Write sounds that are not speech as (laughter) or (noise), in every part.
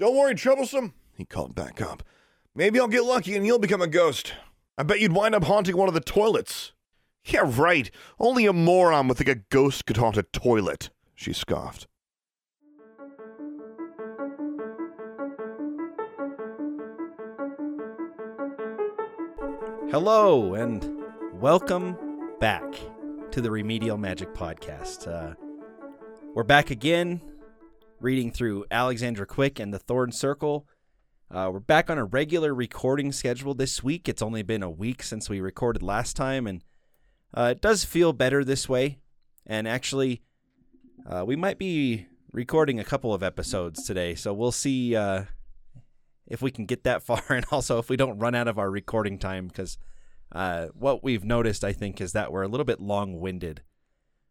Don't worry, Troublesome, he called back up. Maybe I'll get lucky and you'll become a ghost. I bet you'd wind up haunting one of the toilets. Yeah, right. Only a moron would think a ghost could haunt a toilet, she scoffed. Hello and welcome back to the Remedial Magic Podcast. Uh, we're back again, reading through Alexandra Quick and the Thorn Circle. Uh, we're back on a regular recording schedule this week. It's only been a week since we recorded last time, and uh, it does feel better this way. And actually, uh, we might be recording a couple of episodes today, so we'll see uh, if we can get that (laughs) far, and also if we don't run out of our recording time, because uh, what we've noticed, I think, is that we're a little bit long-winded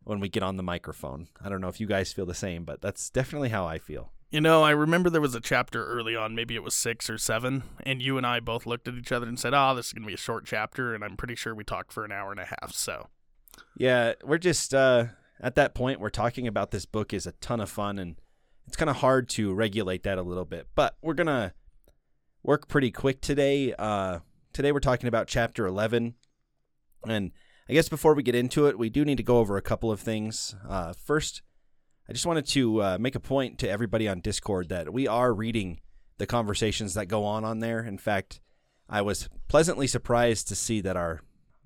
when we get on the microphone. I don't know if you guys feel the same, but that's definitely how I feel. You know, I remember there was a chapter early on, maybe it was six or seven, and you and I both looked at each other and said, "Oh, this is going to be a short chapter," and I'm pretty sure we talked for an hour and a half. So, Yeah, we're just uh, at that point. We're talking about this book is a ton of fun, and it's kind of hard to regulate that a little bit. But we're gonna work pretty quick today. Uh, today we're talking about chapter 11, and I guess before we get into it, we do need to go over a couple of things. Uh, first, I just wanted to uh, make a point to everybody on Discord that we are reading the conversations that go on on there. In fact, I was pleasantly surprised to see that our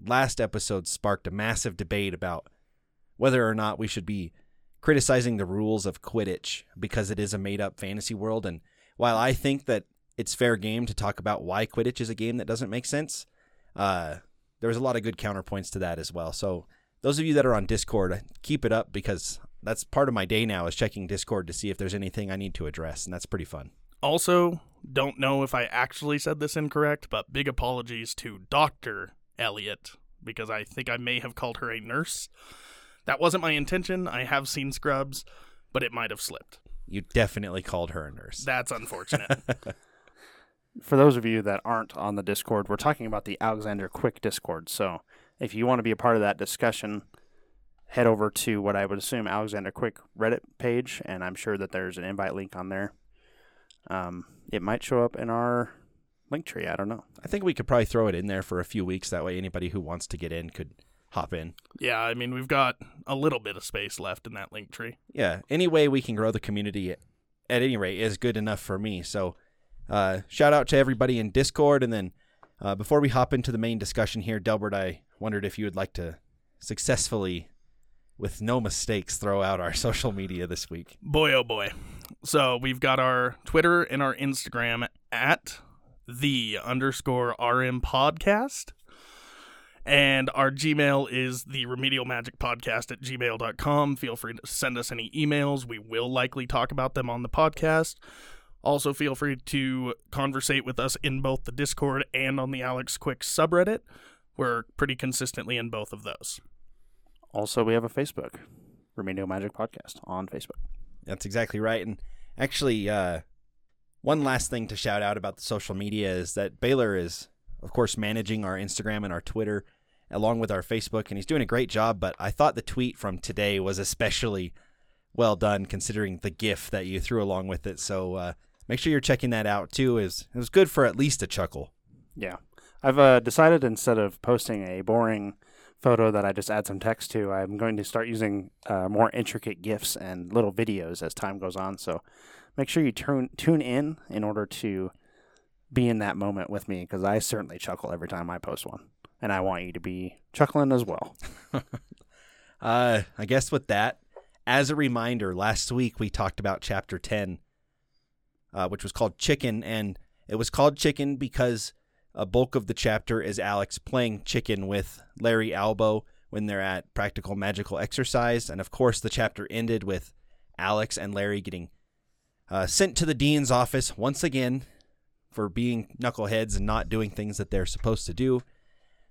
last episode sparked a massive debate about whether or not we should be criticizing the rules of Quidditch because it is a made up fantasy world. And while I think that it's fair game to talk about why Quidditch is a game that doesn't make sense, uh, there was a lot of good counterpoints to that as well. So those of you that are on Discord, keep it up because that's part of my day now is checking Discord to see if there's anything I need to address, and that's pretty fun. also, don't know if I actually said this incorrect, but big apologies to Doctor Elliot because I think I may have called her a nurse. That wasn't my intention. I have seen Scrubs, but it might have slipped. You definitely called her a nurse. That's unfortunate. (laughs) For those of you that aren't on the Discord, we're talking about the Alexandra Quick Discord. So if you want to be a part of that discussion, head over to what I would assume Alexandra Quick Reddit page, and I'm sure that there's an invite link on there. Um, it might show up in our link tree. I don't know. I think we could probably throw it in there for a few weeks. That way, anybody who wants to get in could hop in. yeah, I mean, we've got a little bit of space left in that link tree. Yeah, any way we can grow the community at any rate is good enough for me. So, uh, shout out to everybody in Discord. And then uh, before we hop into the main discussion here, Delbert, I wondered if you would like to successfully, with no mistakes, throw out our (laughs) social media this week. Boy, oh boy. So we've got our Twitter and our Instagram at the underscore RM podcast. And our Gmail is the remedial magic podcast at gmail.com. Feel free to send us any emails. We will likely talk about them on the podcast. Also, feel free to conversate with us in both the Discord and on the Alex Quick subreddit. We're pretty consistently in both of those. Also, we have a Facebook, Remedial Magic Podcast on Facebook. That's exactly right. And actually, uh, one last thing to shout out about the social media is that Baylor is, of course, managing our Instagram and our Twitter along with our Facebook, and he's doing a great job. But I thought the tweet from today was especially well done considering the GIF that you threw along with it. So uh, make sure you're checking that out too. Is it was good for at least a chuckle. Yeah. I've uh, decided instead of posting a boring photo that I just add some text to, I'm going to start using uh, more intricate GIFs and little videos as time goes on. So make sure you tune, tune in in order to be in that moment with me because I certainly chuckle every time I post one. And I want you to be chuckling as well. (laughs) Uh, I guess with that, as a reminder, last week we talked about chapter 10, uh, which was called Chicken. And it was called Chicken because a bulk of the chapter is Alex playing chicken with Larry Albo when they're at practical magical exercise. And of course, the chapter ended with Alex and Larry getting uh, sent to the dean's office once again for being knuckleheads and not doing things that they're supposed to do.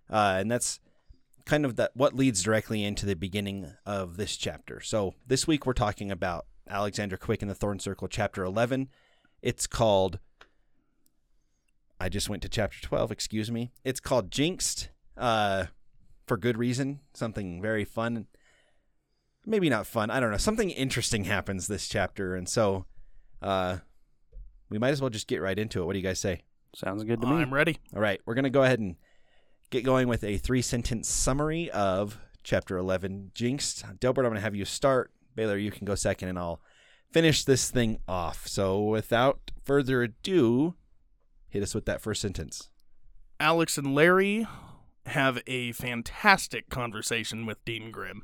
Uh, and that's kind of that what leads directly into the beginning of this chapter. So this week we're talking about Alexandra Quick in the Thorn Circle, chapter 11. It's called. I just went to chapter 12, excuse me. It's called Jinxed uh, for good reason. Something very fun. Maybe not fun. I don't know. Something interesting happens this chapter. And so uh, we might as well just get right into it. What do you guys say? Sounds good to me. I'm ready. All right, we're going to go ahead and get going with a three sentence summary of chapter 11 Jinxed. Delbert, I'm going to have you start. Baylor, you can go second, and I'll finish this thing off. So without further ado, hit us with that first sentence. Alex and Larry have a fantastic conversation with Dean Grimm.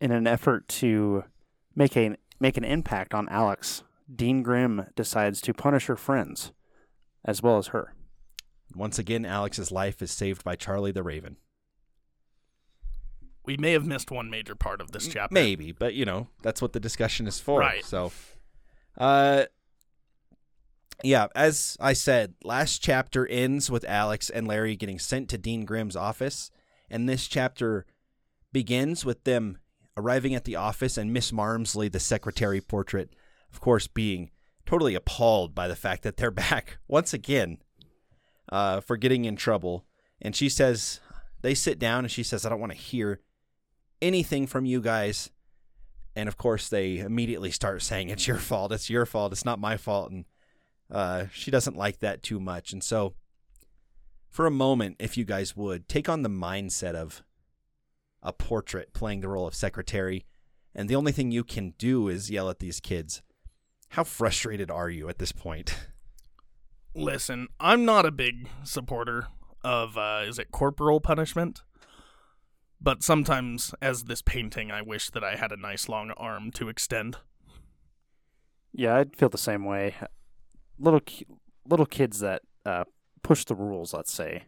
In an effort to make a make an impact on Alex, Dean Grimm decides to punish her friends as well as her. Once again, Alex's life is saved by Charlie the Raven. We may have missed one major part of this chapter. Maybe, but you know, that's what the discussion is for. Right. So uh yeah, as I said, last chapter ends with Alex and Larry getting sent to Dean Grimm's office, and this chapter begins with them arriving at the office and Miss Marmsley, the secretary portrait, of course, being totally appalled by the fact that they're (laughs) back once again uh, for getting in trouble. And she says, they sit down and she says, I don't want to hear anything from you guys. And of course, they immediately start saying, It's your fault. It's your fault. It's not my fault. And uh, she doesn't like that too much. And so, for a moment, if you guys would, take on the mindset of a portrait playing the role of secretary. And the only thing you can do is yell at these kids. How frustrated are you at this point? (laughs) Listen, I'm not a big supporter of uh, is it corporal punishment? But sometimes, as this painting, I wish that I had a nice long arm to extend. Yeah, I'd feel the same way. Little ki- little kids that uh, push the rules, let's say,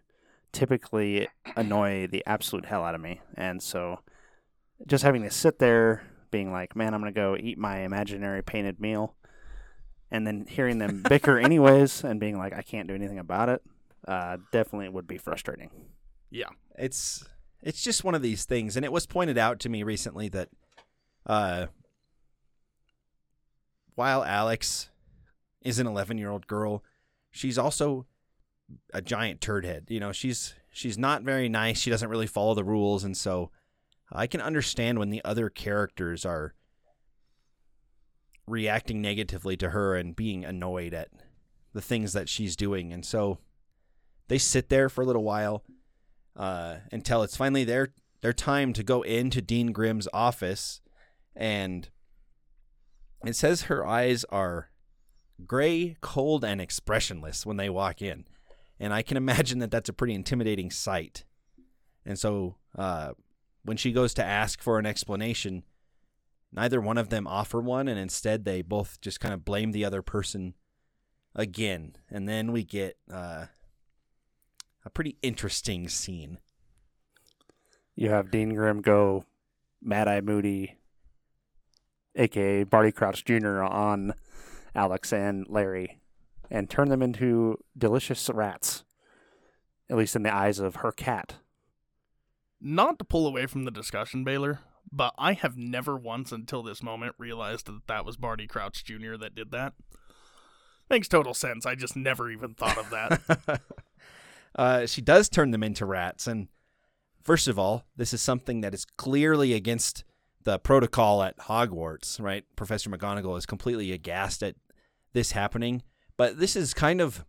typically annoy the absolute hell out of me, and so just having to sit there, being like, "Man, I'm gonna go eat my imaginary painted meal," and then hearing them (laughs) bicker anyways, and being like, "I can't do anything about it," uh, definitely would be frustrating. Yeah. it's it's just one of these things and it was pointed out to me recently that uh while Alex is an 11-year-old girl, she's also a giant turd head. You know, she's she's not very nice. She doesn't really follow the rules and so I can understand when the other characters are reacting negatively to her and being annoyed at the things that she's doing. And so they sit there for a little while uh, until it's finally their their time to go into Dean Grimm's office, and it says her eyes are gray, cold, and expressionless when they walk in, and I can imagine that that's a pretty intimidating sight. And so, uh, when she goes to ask for an explanation, neither one of them offer one, and instead they both just kind of blame the other person again, and then we get. Uh, a pretty interesting scene. You have Dean Grimm go Mad Eye Moody, aka Barty Crouch Jr., on Alex and Larry and turn them into delicious rats, at least in the eyes of her cat. Not to pull away from the discussion, Baylor, but I have never once until this moment realized that that was Barty Crouch Jr. that did that. Makes total sense. I just never even thought of that. (laughs) uh, she does turn them into rats. And first of all, this is something that is clearly against the protocol at Hogwarts, right? Professor McGonagall is completely aghast at this happening. But this is kind of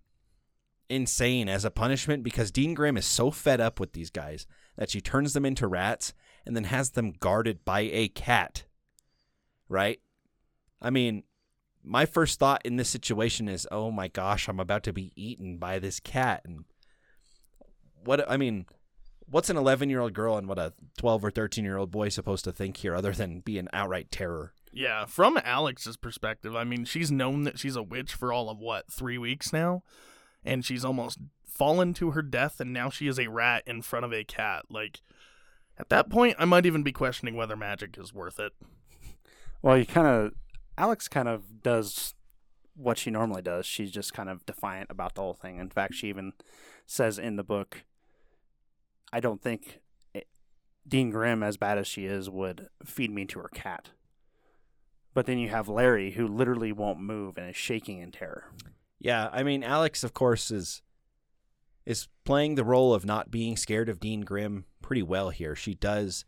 insane as a punishment because Dean Grimm is so fed up with these guys that she turns them into rats and then has them guarded by a cat. Right? I mean, my first thought in this situation is, "Oh my gosh, I'm about to be eaten by this cat." And what I mean, what's an 11-year-old girl and what a 12 or 13-year-old boy supposed to think here other than be an outright terror? yeah, from Alex's perspective, I mean, she's known that she's a witch for all of what, three weeks now? And she's almost fallen to her death, and now she is a rat in front of a cat. Like, at that point, I might even be questioning whether magic is worth it. (laughs) Well, you kind of, Alex kind of does what she normally does. She's just kind of defiant about the whole thing. In fact, she even says in the book, I don't think it, Dean Grimm, as bad as she is, would feed me to her cat. But then you have Larry, who literally won't move and is shaking in terror. Yeah, I mean, Alex, of course, is is playing the role of not being scared of Dean Grimm pretty well here. She does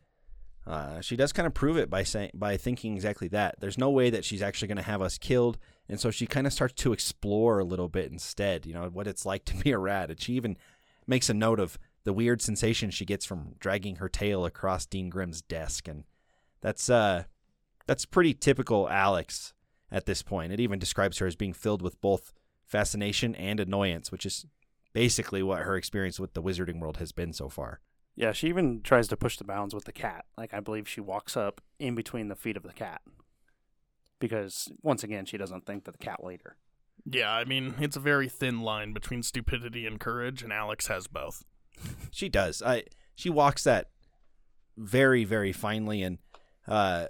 Uh, she does kind of prove it by saying by thinking exactly that. There's no way that she's actually going to have us killed, and so she kind of starts to explore a little bit instead. You know what it's like to be a rat, and she even makes a note of the weird sensation she gets from dragging her tail across Dean Grimm's desk, and that's uh that's pretty typical Alex at this point. It even describes her as being filled with both fascination and annoyance, which is basically what her experience with the wizarding world has been so far. Yeah, she even tries to push the bounds with the cat. Like I believe she walks up in between the feet of the cat. Because once again, she doesn't think that the cat later. Yeah, I mean, it's a very thin line between stupidity and courage, and Alex has both. She does. I she walks that very very finely and uh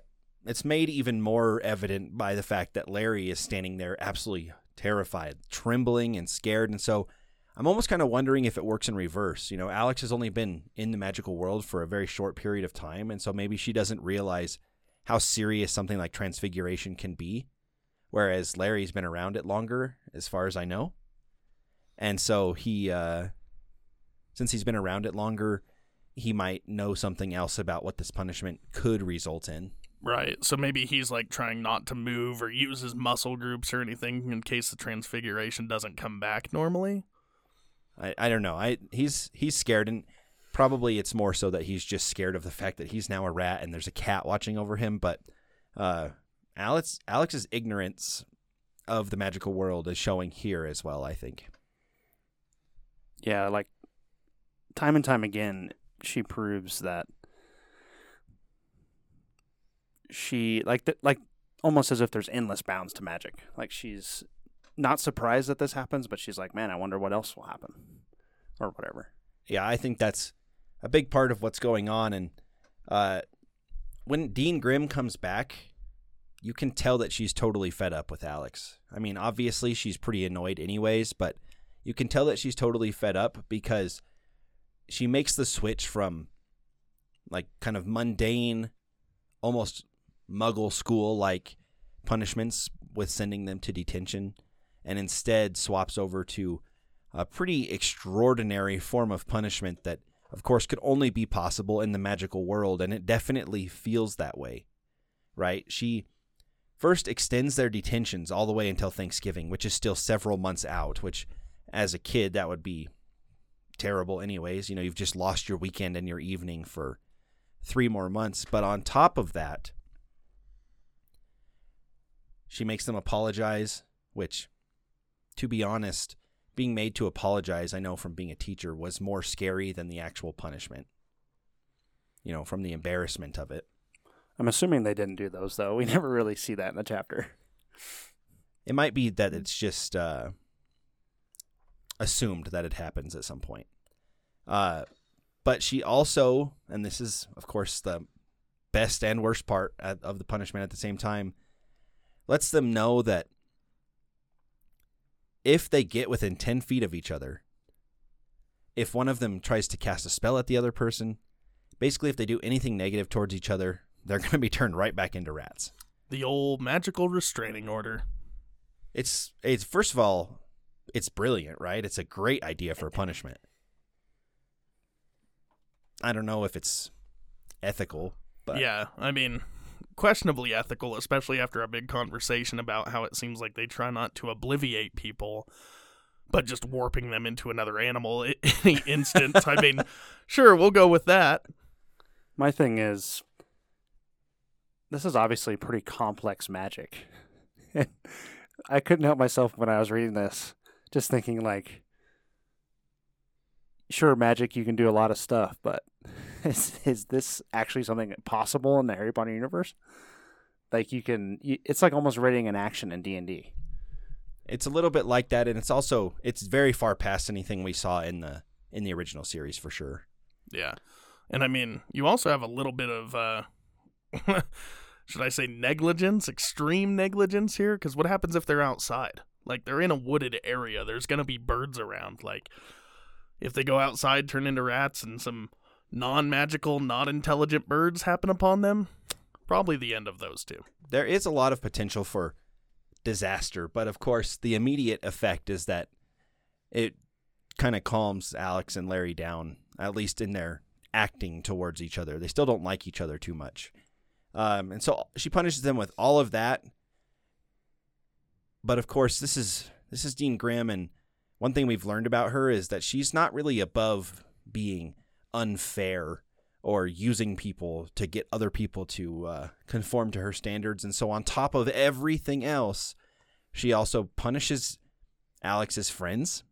it's made even more evident by the fact that Larry is standing there absolutely terrified, trembling and scared and so I'm almost kind of wondering if it works in reverse. You know, Alex has only been in the magical world for a very short period of time and so maybe she doesn't realize how serious something like transfiguration can be whereas Larry's been around it longer as far as I know. And so he uh since he's been around it longer, he might know something else about what this punishment could result in. Right. So maybe he's like trying not to move or use his muscle groups or anything in case the transfiguration doesn't come back normally. I, I don't know. I he's he's scared and probably it's more so that he's just scared of the fact that he's now a rat and there's a cat watching over him, but uh Alex Alex's ignorance of the magical world is showing here as well, I think. Yeah, like time and time again, she proves that she like th- like almost as if there's endless bounds to magic. Like she's not surprised that this happens, but she's like, "Man, I wonder what else will happen," or whatever. Yeah, I think that's a big part of what's going on. And uh, when Dean Grimm comes back, you can tell that she's totally fed up with Alex. I mean, obviously she's pretty annoyed anyways, but you can tell that she's totally fed up because she makes the switch from like kind of mundane, almost muggle school like punishments with sending them to detention and instead swaps over to a pretty extraordinary form of punishment that of course could only be possible in the magical world and it definitely feels that way right? She first extends their detentions all the way until thanksgiving which is still several months out which as a kid that would be terrible anyways you know you've just lost your weekend and your evening for three more months but on top of that she makes them apologize which to be honest being made to apologize i know from being a teacher was more scary than the actual punishment you know from the embarrassment of it I'm assuming they didn't do those though. We (laughs) never really see that in the chapter. it might be that it's just uh, assumed that it happens at some point uh, but she also and this is of course the best and worst part of the punishment at the same time lets them know that if they get within 10 feet of each other if one of them tries to cast a spell at the other person basically if they do anything negative towards each other they're going to be (laughs) turned right back into rats The old magical restraining order. it's it's first of all it's brilliant right it's a great idea for a punishment i don't know if it's ethical but yeah, I mean, questionably ethical, especially after a big conversation about how it seems like they try not to obliviate people, but just warping them into another animal at (laughs) any instant. I mean, (laughs) sure, we'll go with that. My thing is, this is obviously pretty complex magic. (laughs) I couldn't help myself when I was reading this, just thinking like, sure, magic you can do a lot of stuff, but (laughs) is is this actually something possible in the Harry Potter universe? Like you can, you, it's like almost reading an action in D and D. it's a little bit like that and it's also it's very far past anything we saw in the in the original series for sure Yeah. And I mean, you also have a little bit of, uh, (laughs) should I say negligence, extreme negligence here? Because what happens if they're outside? Like, they're in a wooded area. There's to be birds around. Like, if they go outside, turn into rats, and some non magical, not intelligent birds happen upon them, probably the end of those two. there is a lot of potential for disaster, but of course, the immediate effect is that it kind of calms Alex and Larry down, at least in their acting towards each other. They still don't like each other too much. Um, and so she punishes them with all of that. But of course, this is this is Dean Grimm, and one thing we've learned about her is that she's not really above being unfair or using people to get other people to uh, conform to her standards. And so, on top of everything else, she also punishes Alex's friends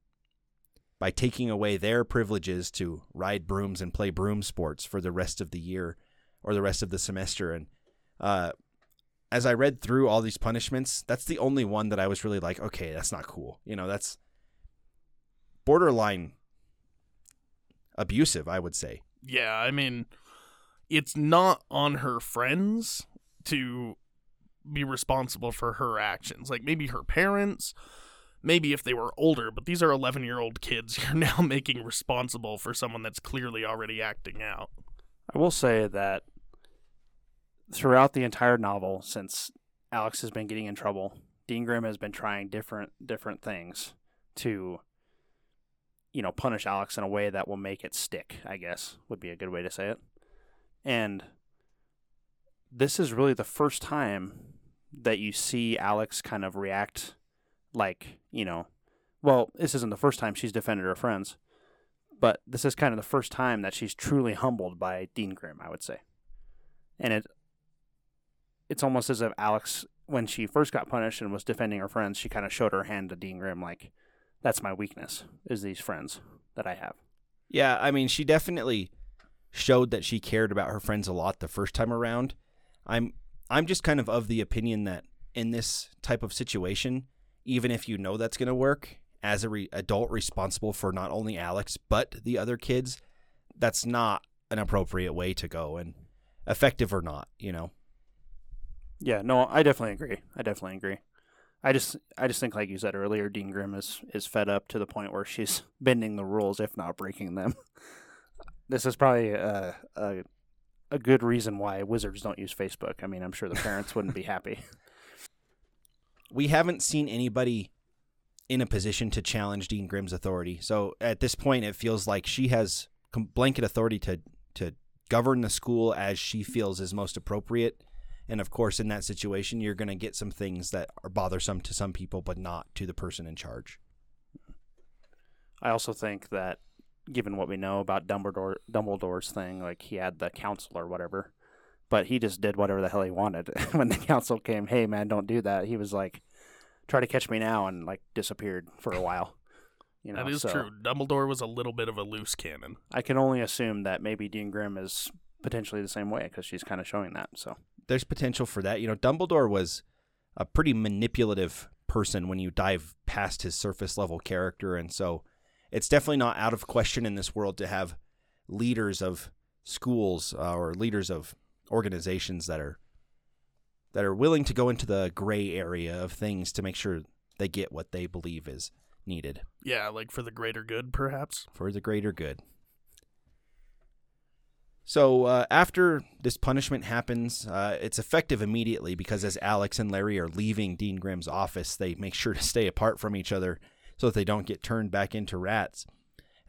by taking away their privileges to ride brooms and play broom sports for the rest of the year or the rest of the semester. And uh, as I read through all these punishments, that's the only one that I was really like, okay, that's not cool. You know, that's borderline abusive, I would say. Yeah, I mean, it's not on her friends to be responsible for her actions. Like maybe her parents, maybe if they were older, but these are 11 year old kids (laughs) you're now making responsible for someone that's clearly already acting out. I will say that throughout the entire novel, since Alex has been getting in trouble, Dean Grimm has been trying different different things to you know, punish Alex in a way that will make it stick, I guess would be a good way to say it. And this is really the first time that you see Alex kind of react like, you know, well, this isn't the first time she's defended her friends, but this is kind of the first time that she's truly humbled by Dean Grimm, I would say. And it it's almost as if Alex when she first got punished and was defending her friends, she kind of showed her hand to Dean Grimm like that's my weakness is these friends that I have. Yeah, I mean, she definitely showed that she cared about her friends a lot the first time around. I'm I'm just kind of of the opinion that in this type of situation, even if you know that's going to work as a re- adult responsible for not only Alex but the other kids, that's not an appropriate way to go and effective or not, you know. Yeah, no, I definitely agree. I definitely agree. I just I just think like you said earlier, Dean Grimm is is fed up to the point where she's (laughs) bending the rules, if not breaking them. (laughs) this is probably a, a a good reason why wizards don't use Facebook. I mean, I'm sure the parents wouldn't be happy. (laughs) We haven't seen anybody in a position to challenge Dean Grimm's authority. So at this point, it feels like she has blanket authority to to govern the school as she feels is most appropriate and of course, in that situation, you're going to get some things that are bothersome to some people, but not to the person in charge. I also think that, given what we know about Dumbledore, Dumbledore's thing, like he had the council or whatever, but he just did whatever the hell he wanted. (laughs) when the council came, hey man, don't do that. He was like, try to catch me now, and like disappeared for a while. (laughs) You know, that is so true. Dumbledore was a little bit of a loose cannon. I can only assume that maybe Dean Grimm is potentially the same way because she's kind of showing that. So there's potential for that. You know, Dumbledore was a pretty manipulative person when you dive past his surface level character, and so it's definitely not out of question in this world to have leaders of schools uh, or leaders of organizations that are that are willing to go into the gray area of things to make sure they get what they believe is needed. Yeah, like for the greater good, perhaps. For the greater good. So uh, after this punishment happens, uh, it's effective immediately because as Alex and Larry are leaving Dean Grimm's office, they make sure (laughs) to stay apart from each other so that they don't get turned back into rats.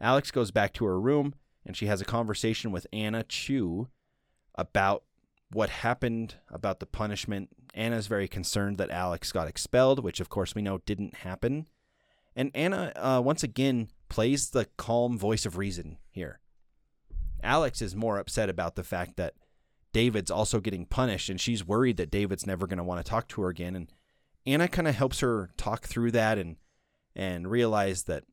Alex goes back to her room and she has a conversation with Anna Chu about what happened, about the punishment. Anna's very concerned that Alex got expelled, which of course we know didn't happen. And Anna, uh, once again, plays the calm voice of reason here. Alex is more upset about the fact that David's also getting punished and she's worried that David's never going to want to talk to her again and Anna kind of helps her talk through that and and realize that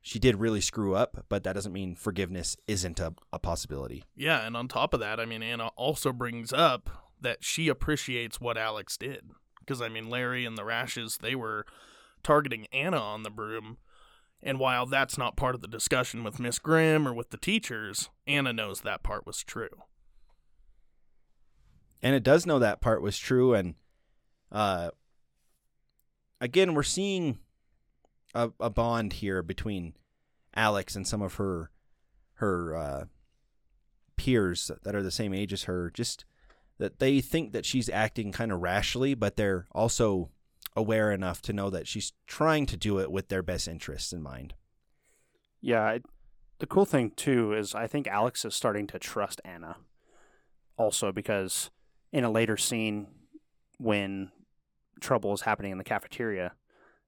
she did really screw up, but that doesn't mean forgiveness isn't a, a possibility. Yeah, and on top of that, I mean Anna also brings up that she appreciates what Alex did. Because I mean Larry and the rashes, they were targeting Anna on the broom and while that's not part of the discussion with Miss Grimm or with the teachers, Anna knows that part was true. And it does know that part was true. And uh, again, we're seeing a, a bond here between Alex and some of her her uh, peers that are the same age as her. Just that they think that she's acting kind of rashly, but they're also aware enough to know that she's trying to do it with their best interests in mind. Yeah, the cool thing too is I think Alex is starting to trust Anna. Also, because in a later scene when trouble is happening in the cafeteria,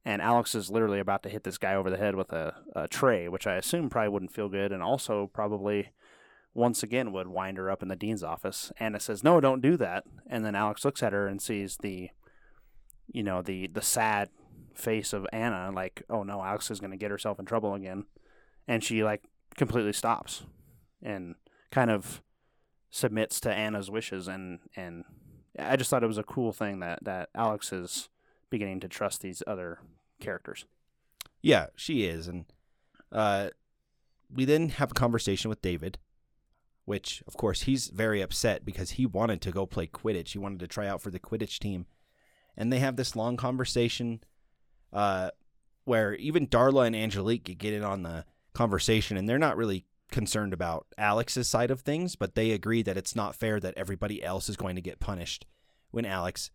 and Alex is literally about to hit this guy over the head with a, a tray, which I assume probably wouldn't feel good, and also probably once again would wind her up in the dean's office. Anna says, "No, don't do that." And then Alex looks at her and sees the, you know, the the sad face of Anna, like, "Oh no, Alex is going to get herself in trouble again," and she like completely stops and kind of submits to Anna's wishes, and and I just thought it was a cool thing that that Alex is beginning to trust these other characters. Yeah, she is, and uh, we then have a conversation with David, which of course he's very upset because he wanted to go play Quidditch. He wanted to try out for the Quidditch team, and they have this long conversation, uh, where even Darla and Angelique get in on the conversation, and they're not really concerned about Alex's side of things, but they agree that it's not fair that everybody else is going to get punished when Alex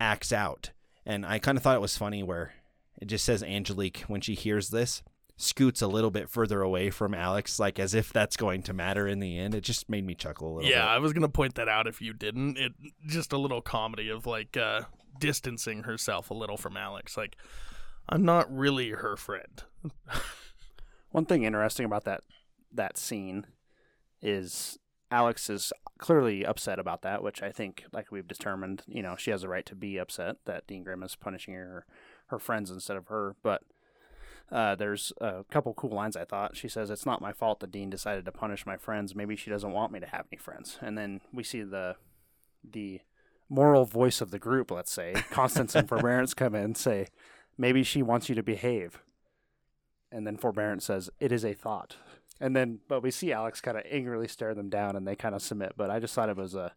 acts out. And I kind of thought it was funny where it just says Angelique when she hears this scoots a little bit further away from Alex, like as if that's going to matter in the end. It just made me chuckle a little Yeah, bit. I was gonna point that out if you didn't. It just a little comedy of like uh, distancing herself a little from Alex. Like, I'm not really her friend. (laughs) One thing interesting about that that scene is Alex is clearly upset about that, which I think, like we've determined, you know, she has a right to be upset that Dean Grimm is punishing her her friends instead of her. But uh, there's a couple cool lines I thought. She says, "It's not my fault that Dean decided to punish my friends. Maybe she doesn't want me to have any friends." And then we see the the moral voice of the group, let's say, Constance and Forbearance come in and say, "Maybe she wants you to behave." And then Forbearance says, "It is a thought." And then, but we see Alex kind of angrily stare them down, and they kind of submit. But I just thought it was a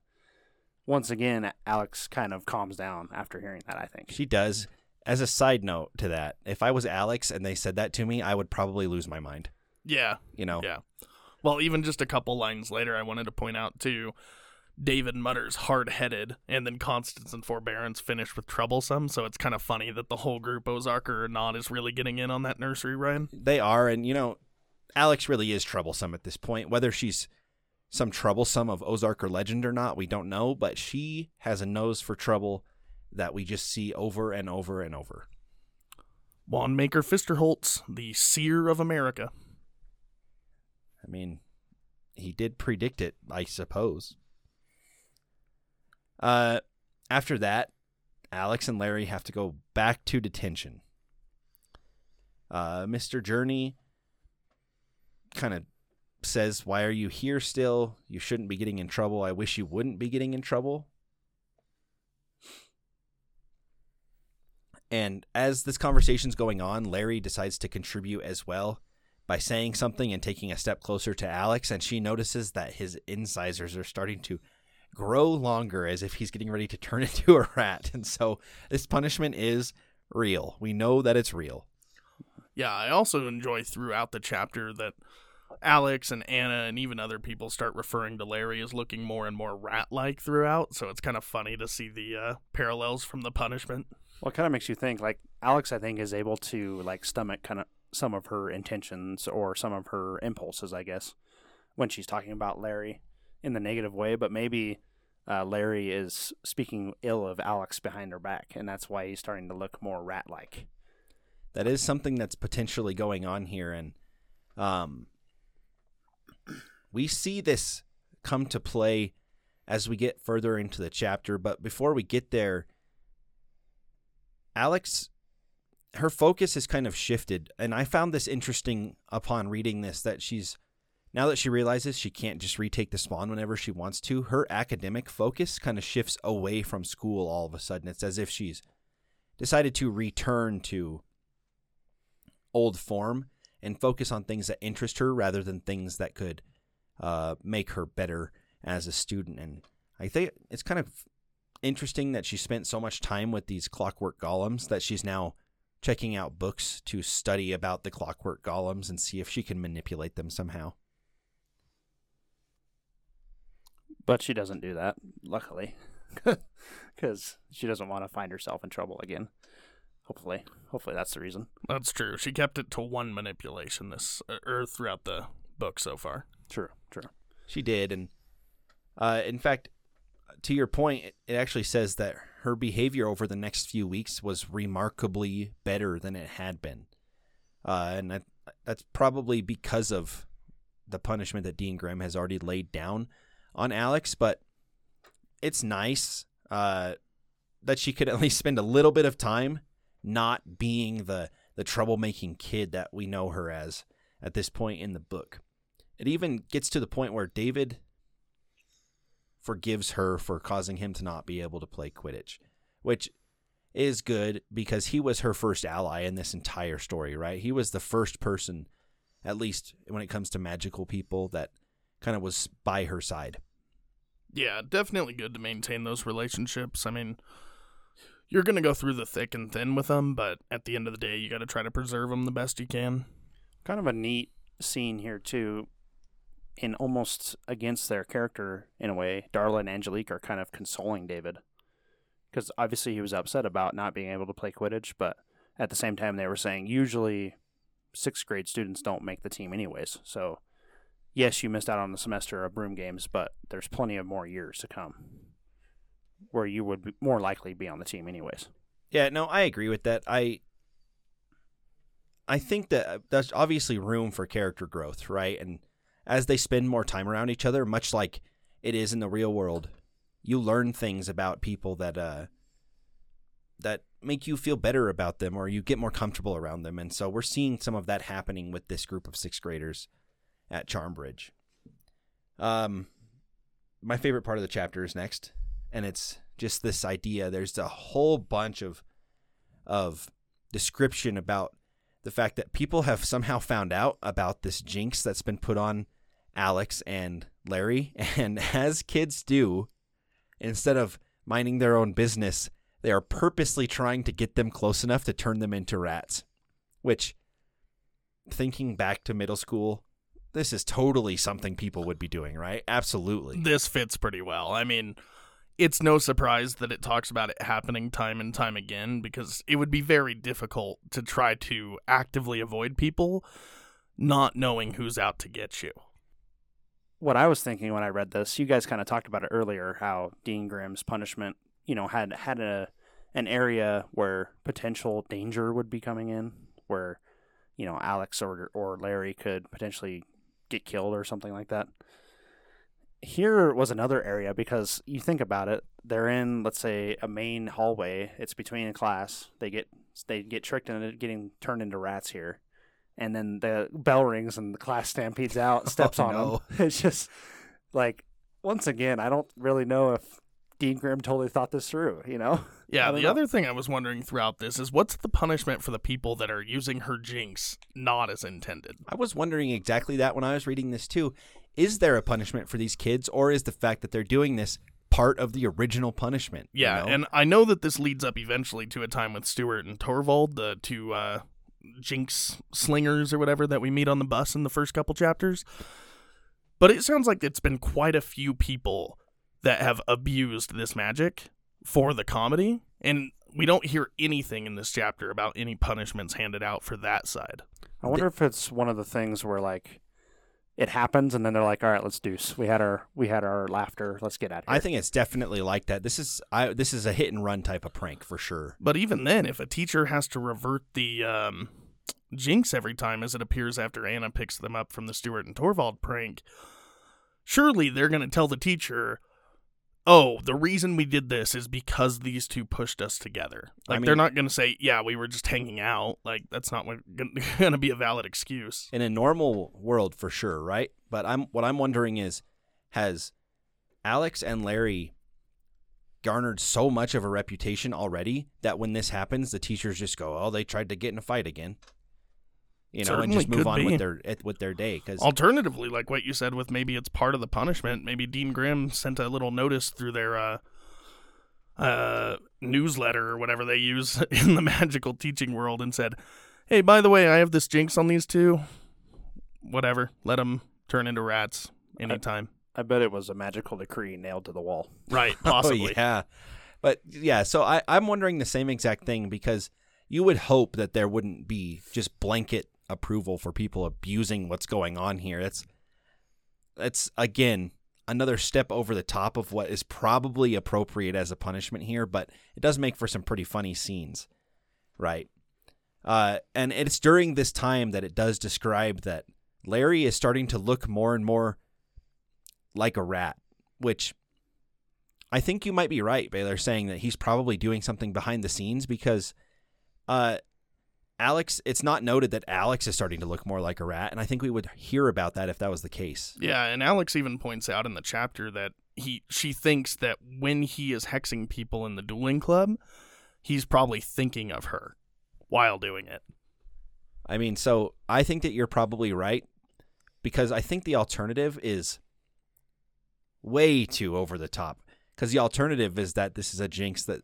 once again, Alex kind of calms down after hearing that. I think. She does. As a side note to that, if I was Alex and they said that to me, I would probably lose my mind. Yeah, You know? yeah. Well, even just a couple lines later, I wanted to point out too. David mutters hard-headed, and then Constance and Forbearance finish with troublesome. So it's kind of funny that the whole group, Ozarker or not, is really getting in on that nursery rhyme. They are, and you know, Alex really is troublesome at this point. Whether she's some troublesome of Ozark or legend or not, we don't know, but she has a nose for trouble that we just see over and over and over. Wandmaker Fisterholtz, the seer of America. I mean, he did predict it, I suppose. Uh, after that, Alex and Larry have to go back to detention. Uh, Mr. Journey kind of says, Why are you here still? You shouldn't be getting in trouble. I wish you wouldn't be getting in trouble. And as this conversation's going on, Larry decides to contribute as well by saying something and taking a step closer to Alex, and she notices that his incisors are starting to grow longer as if he's getting ready to turn (laughs) into a rat. And so this punishment is real. We know that it's real. Yeah, I also enjoy throughout the chapter that Alex and Anna and even other people start referring to Larry as looking more and more rat-like throughout. So it's kind of funny to see the uh, parallels from the punishment. Well, it kind of makes you think. Like Alex, I think is able to like stomach kind of some of her intentions or some of her impulses, I guess, when she's talking about Larry in the negative way. But maybe uh, Larry is speaking ill of Alex behind her back, and that's why he's starting to look more rat-like. That is something that's potentially going on here, and um, we see this come to play as we get further into the chapter. But before we get there, Alex, her focus has kind of shifted, and I found this interesting upon reading this that she's now that she realizes she can't just retake the spawn whenever she wants to. Her academic focus kind of shifts away from school all of a sudden. It's as if she's decided to return to old form and focus on things that interest her rather than things that could uh, make her better as a student. And I think it's kind of interesting that she spent so much time with these clockwork golems that she's now checking out books to study about the clockwork golems and see if she can manipulate them somehow. But she doesn't do that, luckily, (laughs) because she doesn't want to find herself in trouble again. Hopefully, hopefully that's the reason. That's true. She kept it to one manipulation this uh, or throughout the book so far. True, true. She did, and uh, in fact, to your point, it- it actually says that her behavior over the next few weeks was remarkably better than it had been, uh, and that, that's probably because of the punishment that Dean Grimm has already laid down on Alex. But it's nice uh, that she could at least spend a little bit of time not being the the troublemaking kid that we know her as at this point in the book. It even gets to the point where David forgives her for causing him to not be able to play Quidditch, which is good because he was her first ally in this entire story, right? He was the first person, at least when it comes to magical people, that kind of was by her side. Yeah, definitely good to maintain those relationships. I mean, you're going to go through the thick and thin with them, but at the end of the day, you got to try to preserve them the best you can. Kind of a neat scene here too. In almost against their character in a way, Darla and Angelique are kind of consoling David because obviously he was upset about not being able to play Quidditch, but at the same time they were saying usually sixth grade students don't make the team anyways. So yes, you missed out on the semester of broom games, but there's plenty of more years to come where you would more likely be on the team anyways. Yeah, no, I agree with that. I I think that uh, there's obviously room for character growth, right? And as they spend more time around each other, much like it is in the real world, you learn things about people that uh that make you feel better about them or you get more comfortable around them. And so we're seeing some of that happening with this group of sixth graders at Charmbridge. Um my favorite part of the chapter is next, and it's just this idea. There's a whole bunch of of description about the fact that people have somehow found out about this jinx that's been put on Alex and Larry, (laughs) and as kids do, instead of minding their own business, they are purposely trying to get them close enough to turn them into rats. Which, thinking back to middle school, this is totally something people would be doing, right? Absolutely. This fits pretty well. I mean, it's no surprise that it talks about it happening time and time again because it would be very difficult to try to actively avoid people not knowing who's out to get you. what I was thinking when I read this, you guys kind of talked about it earlier, how Dean Grimm's punishment, you know, had had a an area where potential danger would be coming in, where you know Alex or or Larry could potentially get killed or something like that. Here was another area because you think about it, they're in let's say a main hallway. It's between a class. They get they get tricked into getting turned into rats here and then the bell rings and the class (laughs) stampedes out, steps Oh, on no. them. (laughs) It's just like once again, I don't really know if Dean Grimm totally thought this through. You know, (laughs) Yeah, the know. other thing I was wondering throughout this is what's the punishment for the people that are using her jinx not as intended? I was wondering exactly that when I was reading this too. Is there a punishment for these kids, or is the fact that they're doing this part of the original punishment? you Yeah, know? and I know that this leads up eventually to a time with Stuart and Torvald, the two uh, jinx slingers or whatever that we meet on the bus in the first couple chapters. But it sounds like it's been quite a few people that have abused this magic for the comedy, and we don't hear anything in this chapter about any punishments handed out for that side. I wonder if it's one of the things where like it happens and then they're like, all right, let's deuce. We had our we had our laughter. Let's get out of here. I think it's definitely like that. This is I this is a hit and run type of prank for sure. But even then, if a teacher has to revert the um, jinx every time as it appears after Anna picks them up from the Stuart and Torvald prank, surely they're going to tell the teacher, oh, the reason we did this is because these two pushed us together. I Like, they're not going to say, yeah, we were just hanging out. Like, that's not (laughs) going to be a valid excuse. In a normal world for sure, right? But I'm what I'm wondering is has Alex and Larry garnered so much of a reputation already that when this happens the teachers just go, "Oh, they tried to get in a fight again." You know, and just move on be. with their with their day cuz Alternatively, like what you said with maybe it's part of the punishment, maybe Dean Grimm sent a little notice through their uh, uh, newsletter or whatever they use (laughs) in the magical teaching world and said, hey, by the way, I have this jinx on these two. Whatever. Let them turn into rats anytime. I bet it was a magical decree nailed to the wall. right, (laughs) possibly. Oh, yeah. But yeah, so I, I'm wondering the same exact thing because you would hope that there wouldn't be just blanket approval for people abusing what's going on here. That's that's again another step over the top of what is probably appropriate as a punishment here, but it does make for some pretty funny scenes, right? Uh, and it's during this time that it does describe that Larry is starting to look more and more like a rat, which I think you might be right, Baylor, saying that he's probably doing something behind the scenes because uh, Alex, it's not noted that Alex is starting to look more like a rat, and I think we would hear about that if that was the case. Yeah, and Alex even points out in the chapter that he she thinks that when he is hexing people in the dueling club, he's probably thinking of her while doing it. I mean, so I think that you're probably right because I think the alternative is way too over the top. Because the alternative is that this is a jinx that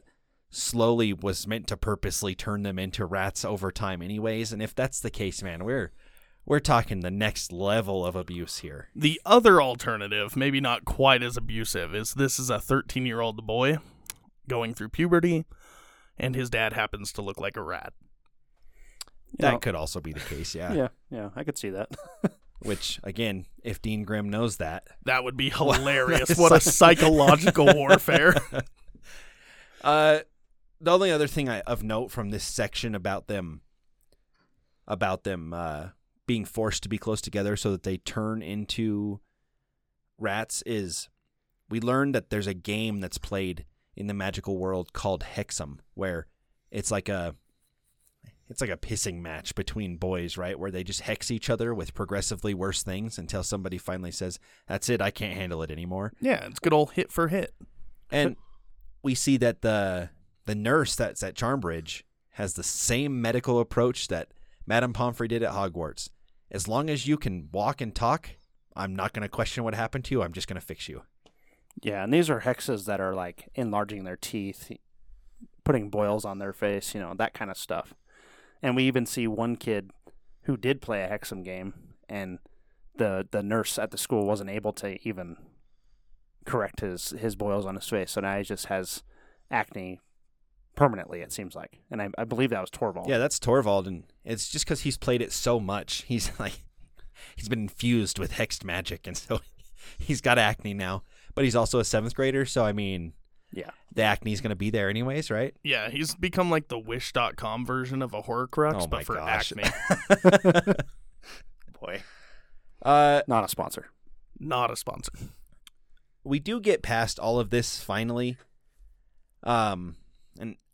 slowly was meant to purposely turn them into rats over time, anyways. And if that's the case, man, we're we're talking the next level of abuse here. The other alternative, maybe not quite as abusive, is this is a 13 year old boy going through puberty, and his dad happens to look like a rat. That know- could also be the case, yeah. Yeah, yeah, I could see that. (laughs) Which, again, if Dean Grimm knows that, That would be (laughs) hilarious. (laughs) What a psychological warfare. Uh, the only other thing I, of note from this section about them, about them uh, being forced to be close together so that they turn into rats is, we learned that there's a game that's played in the magical world called Hexam, where it's like a, it's like a pissing match between boys, right? Where they just hex each other with progressively worse things until somebody finally says, "That's it, I can't handle it anymore." yeah, it's good old hit for hit. And we see that the the nurse that's at Charmbridge has the same medical approach that Madame Pomfrey did at Hogwarts. As long as you can walk and talk, I'm not going to question what happened to you. I'm just going to fix you. yeah, and these are hexes that are like enlarging their teeth, putting boils on their face, you know, that kind of stuff. And we even see one kid who did play a hexam game, and the the nurse at the school wasn't able to even correct his his boils on his face, so now he just has acne permanently. It seems like, and I, I believe that was Torvald. Yeah, that's Torvald, and it's just because he's played it so much. (laughs) He's like, he's been infused with hexed magic, and so (laughs) he's got acne now. But he's also a seventh grader, so I mean, yeah. the acne's going to be there anyways, right? Yeah, he's become like the wish.com version of a Horcrux, Oh but for gosh. acne. (laughs) Boy. Uh, Not a sponsor. Not a sponsor. we do get past all of this finally. Um, and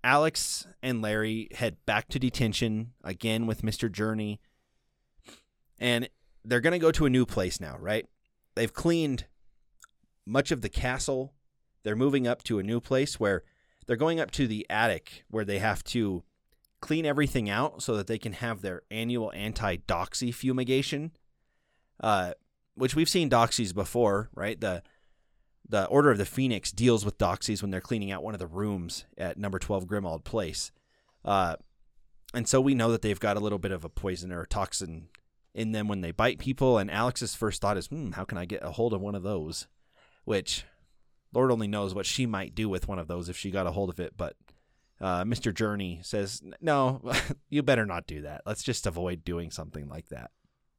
Alex and Larry head back to detention again with Mr. Journey. And they're going to go to a new place now, right? They've cleaned much of the castle. They're moving up to a new place where they're going up to the attic where they have to clean everything out so that they can have their annual anti-doxy fumigation. Uh, which we've seen doxies before, right? The the Order of the Phoenix deals with doxies when they're cleaning out one of the rooms at number 12 Grimmauld Place. Uh, and so we know that they've got a little bit of a poison or a toxin in them when they bite people. And Alex's first thought is, hmm, how can I get a hold of one of those? Which, Lord only knows what she might do with one of those if she got a hold of it. But uh, Mr. Journey says, no, (laughs) you better not do that. Let's just avoid doing something like that.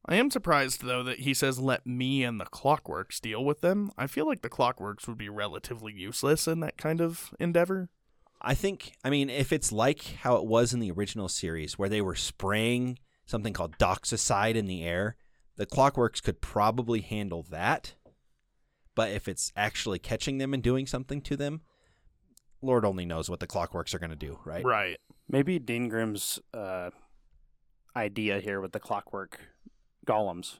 I am surprised though that he says let me and the Clockworks deal with them. I feel like the Clockworks would be relatively useless in that kind of endeavor. I think, I mean, if it's like how it was in the original series where they were spraying something called Doxycide in the air, the Clockworks could probably handle that. But if it's actually catching them and doing something to them, Lord only knows what the Clockworks are going to do, right? Right. Maybe Dean Grimm's uh, idea here with the clockwork golems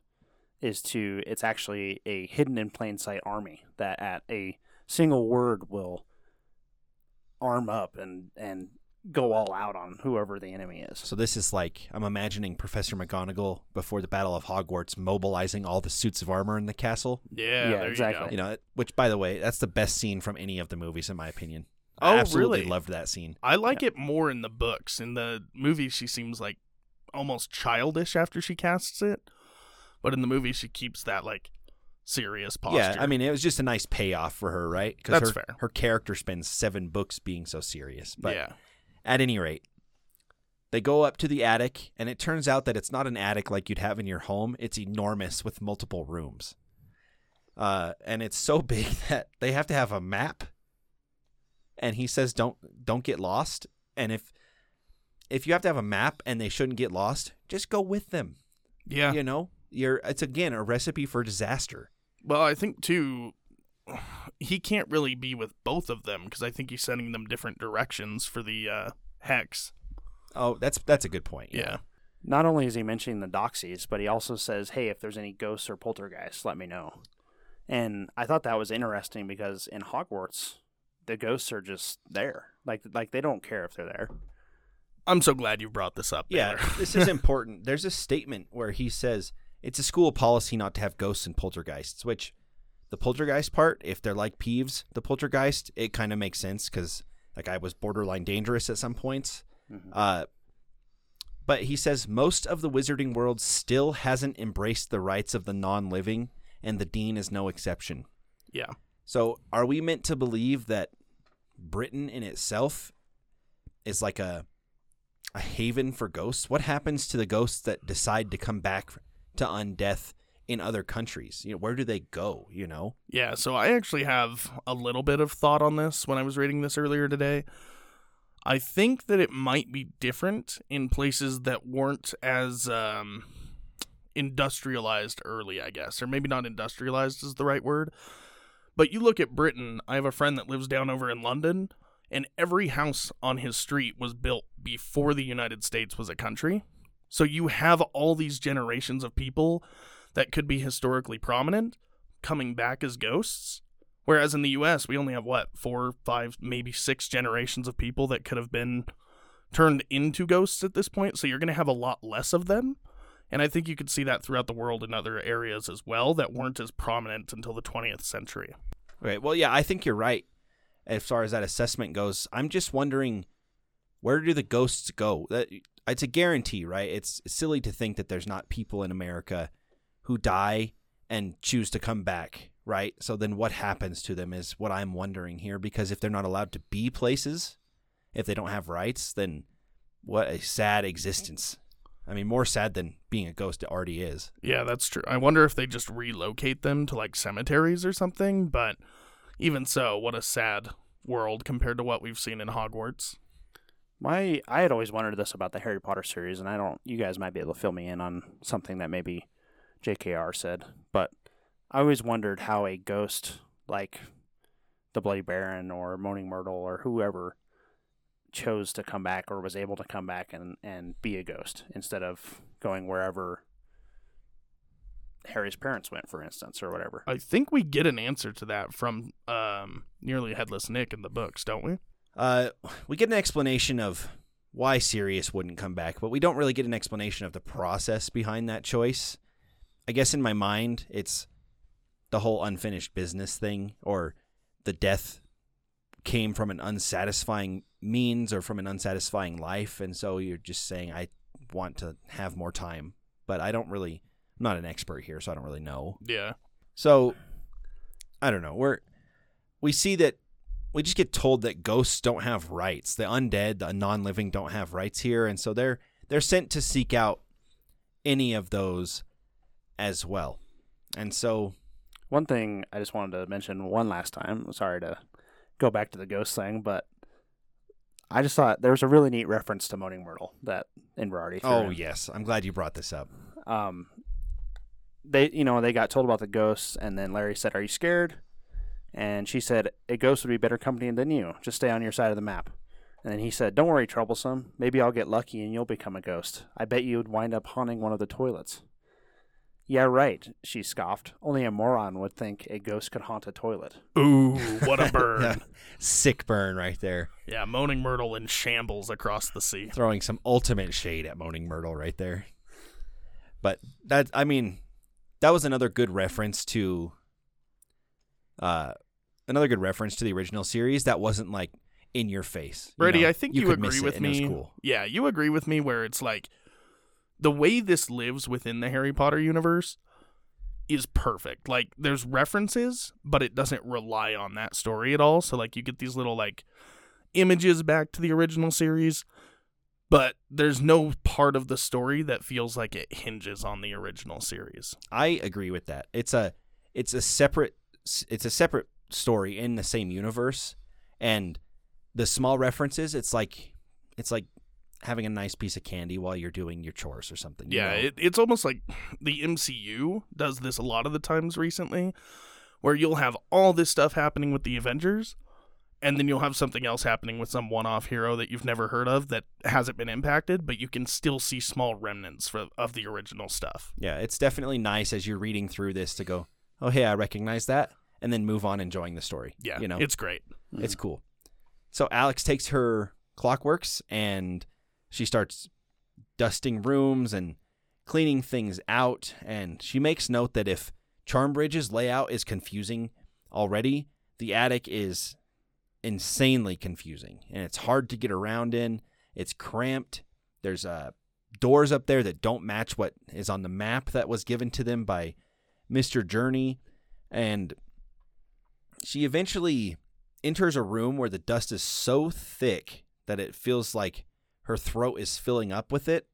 is to it's actually a hidden in plain sight army that at a single word will arm up and and go all out on whoever the enemy is. So this is like I'm imagining Professor McGonagall before the Battle of Hogwarts mobilizing all the suits of armor in the castle. Yeah, Yeah, there exactly. You know, which by the way, that's the best scene from any of the movies in my opinion. Oh, I absolutely really? loved that scene. I like it more in the books. In the movie, she seems like almost childish after she casts it, but in the movie, she keeps that like serious posture. Yeah, I mean, it was just a nice payoff for her, right? That's her, fair. Her character spends seven books being so serious. But yeah, at any rate, they go up to the attic, and it turns out that it's not an attic like you'd have in your home. It's enormous with multiple rooms. Uh, and it's so (laughs) big that they have to have a map. And he says, "Don't don't get lost." And if if you have to have a map and they shouldn't get lost, just go with them. Yeah. You know, you're it's again a recipe for disaster. Well, I think too, he can't really be with both of them because I think he's sending them different directions for the uh, hex. Oh, that's that's a good point. Yeah. Not only is he mentioning the doxies, but he also says, "Hey, if there's any ghosts or poltergeists, let me know." And I thought that was interesting because in Hogwarts, the ghosts are just there. Like like they don't care if they're there. I'm so glad you brought this up. Yeah, this is (laughs) important. There's a statement where he says it's a school policy not to have ghosts and poltergeists, which the poltergeist part, if they're like Peeves, the poltergeist, it kind of makes sense because that guy was borderline dangerous at some points. Uh, but he says most of the wizarding world still hasn't embraced the rights of the non-living, and the dean is no exception. yeah. So, are we meant to believe that Britain in itself is like a a haven for ghosts? What happens to the ghosts that decide to come back to undeath in other countries? You know, where do they go? You know, Yeah, so I actually have a little bit of thought on this when I was reading this earlier today. I think that it might be different in places that weren't as um, industrialized early, I guess, or maybe not industrialized is the right word. But you look at Britain, I have a friend that lives down over in London, and every house on his street was built before the United States was a country. So you have all these generations of people that could be historically prominent coming back as ghosts. Whereas in the US, we only have what, four, five, maybe six generations of people that could have been turned into ghosts at this point. So you're going to have a lot less of them. And I think you could see that throughout the world in other areas as well that weren't as prominent until the 20th century. right? Well, yeah, I think you're right as far as that assessment goes. I'm just wondering where do the ghosts go? That it's a guarantee, right? It's silly to think that there's not people in America who die and choose to come back, right? So then what happens to them is what I'm wondering here because if they're not allowed to be places, if they don't have rights, then what a sad existence. I mean, more sad than being a ghost it already is. Yeah, that's true. I wonder if they just relocate them to like cemeteries or something, but even so, what a sad world compared to what we've seen in Hogwarts. My I had always wondered this about the Harry Potter series, and I don't. You guys might be able to fill me in on something that maybe J.K.R. said, but I always wondered how a ghost like the Bloody Baron or Moaning Myrtle or whoever chose to come back or was able to come back and and be a ghost instead of going wherever Harry's parents went, for instance, or whatever. I think we get an answer to that from um, Nearly Headless Nick in the books, don't we? Uh, we get an explanation of why Sirius wouldn't come back, but we don't really get an explanation of the process behind that choice. I guess in my mind, it's the whole unfinished business thing, or the death came from an unsatisfying means or from an unsatisfying life, and so you're just saying, I want to have more time. But I don't really, I'm not an expert here, so I don't really know. Yeah. So I don't know. We're we see that we just get told that ghosts don't have rights. The undead, the non-living don't have rights here, and so they're they're sent to seek out any of those as well. And so One thing I just wanted to mention one last time. Sorry to go back to the ghost thing, but I just thought there was a really neat reference to Moaning Myrtle that Inverarity. threw oh in. yes, I'm glad you brought this up. Um, they you know they got told about the ghosts, and then Larry said, "Are you scared?" And she said, "A ghost would be better company than you. Just stay on your side of the map." And then he said, "Don't worry, troublesome. Maybe I'll get lucky and you'll become a ghost. I bet you'd wind up haunting one of the toilets." Yeah, right. She scoffed. Only a moron would think a ghost could haunt a toilet. Ooh, what a (laughs) burn. Yeah. Sick burn right there. yeah, Moaning Myrtle in shambles across the sea. Throwing some ultimate shade at Moaning Myrtle right there. But that I mean, that was another good reference to uh another good reference to the original series that wasn't like in your face. you Brady, know? I think you, miss agree it with and it was me. cool. Yeah, you agree with me where it's like the way this lives within the Harry Potter universe is perfect. Like there's references, but it doesn't rely on that story at all. So like you get these little like images back to the original series, but there's no part of the story that feels like it hinges on the original series. I agree with that. It's a it's a separate it's a separate story in the same universe and the small references it's like it's like having a nice piece of candy while you're doing your chores or something. you Yeah, know? it, it's almost like (sniffs) the MCU does this a lot of the times recently, where you'll have all this stuff happening with the Avengers, and then you'll have something else happening with some one-off hero that you've never heard of that hasn't been impacted, but you can still see small remnants for, of the original stuff. Yeah, it's definitely nice as you're reading through this to go, "Oh, hey, I recognize that." And then move on enjoying the story. Yeah, you know, it's great. It's cool. So Alex takes her clockworks and she starts dusting rooms and cleaning things out. And she makes note that if Charmbridge's layout is confusing already, the attic is insanely confusing and it's hard to get around in. It's cramped. There's uh, doors up there that don't match what is on the map that was given to them by Mr. Journey. And she eventually enters a room where the dust is so thick that it feels like her throat is filling up with it.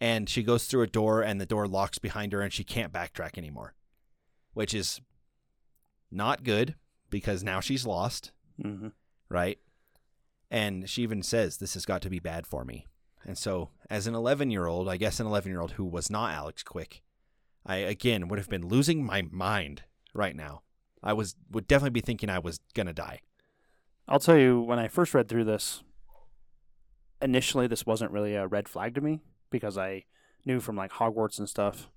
And she goes through a door, and the door locks behind her, and she can't backtrack anymore, which is not good because now she's lost, hmm right? And she even says, This has got to be bad for me. And so, as an 11 year old, I guess an 11 year old who was not Alex Quick, I again would have been losing my mind right now. I was would definitely be thinking I was gonna die. I'll tell you, when I first read through this, initially this wasn't really a red flag to me because I knew from like Hogwarts and stuff,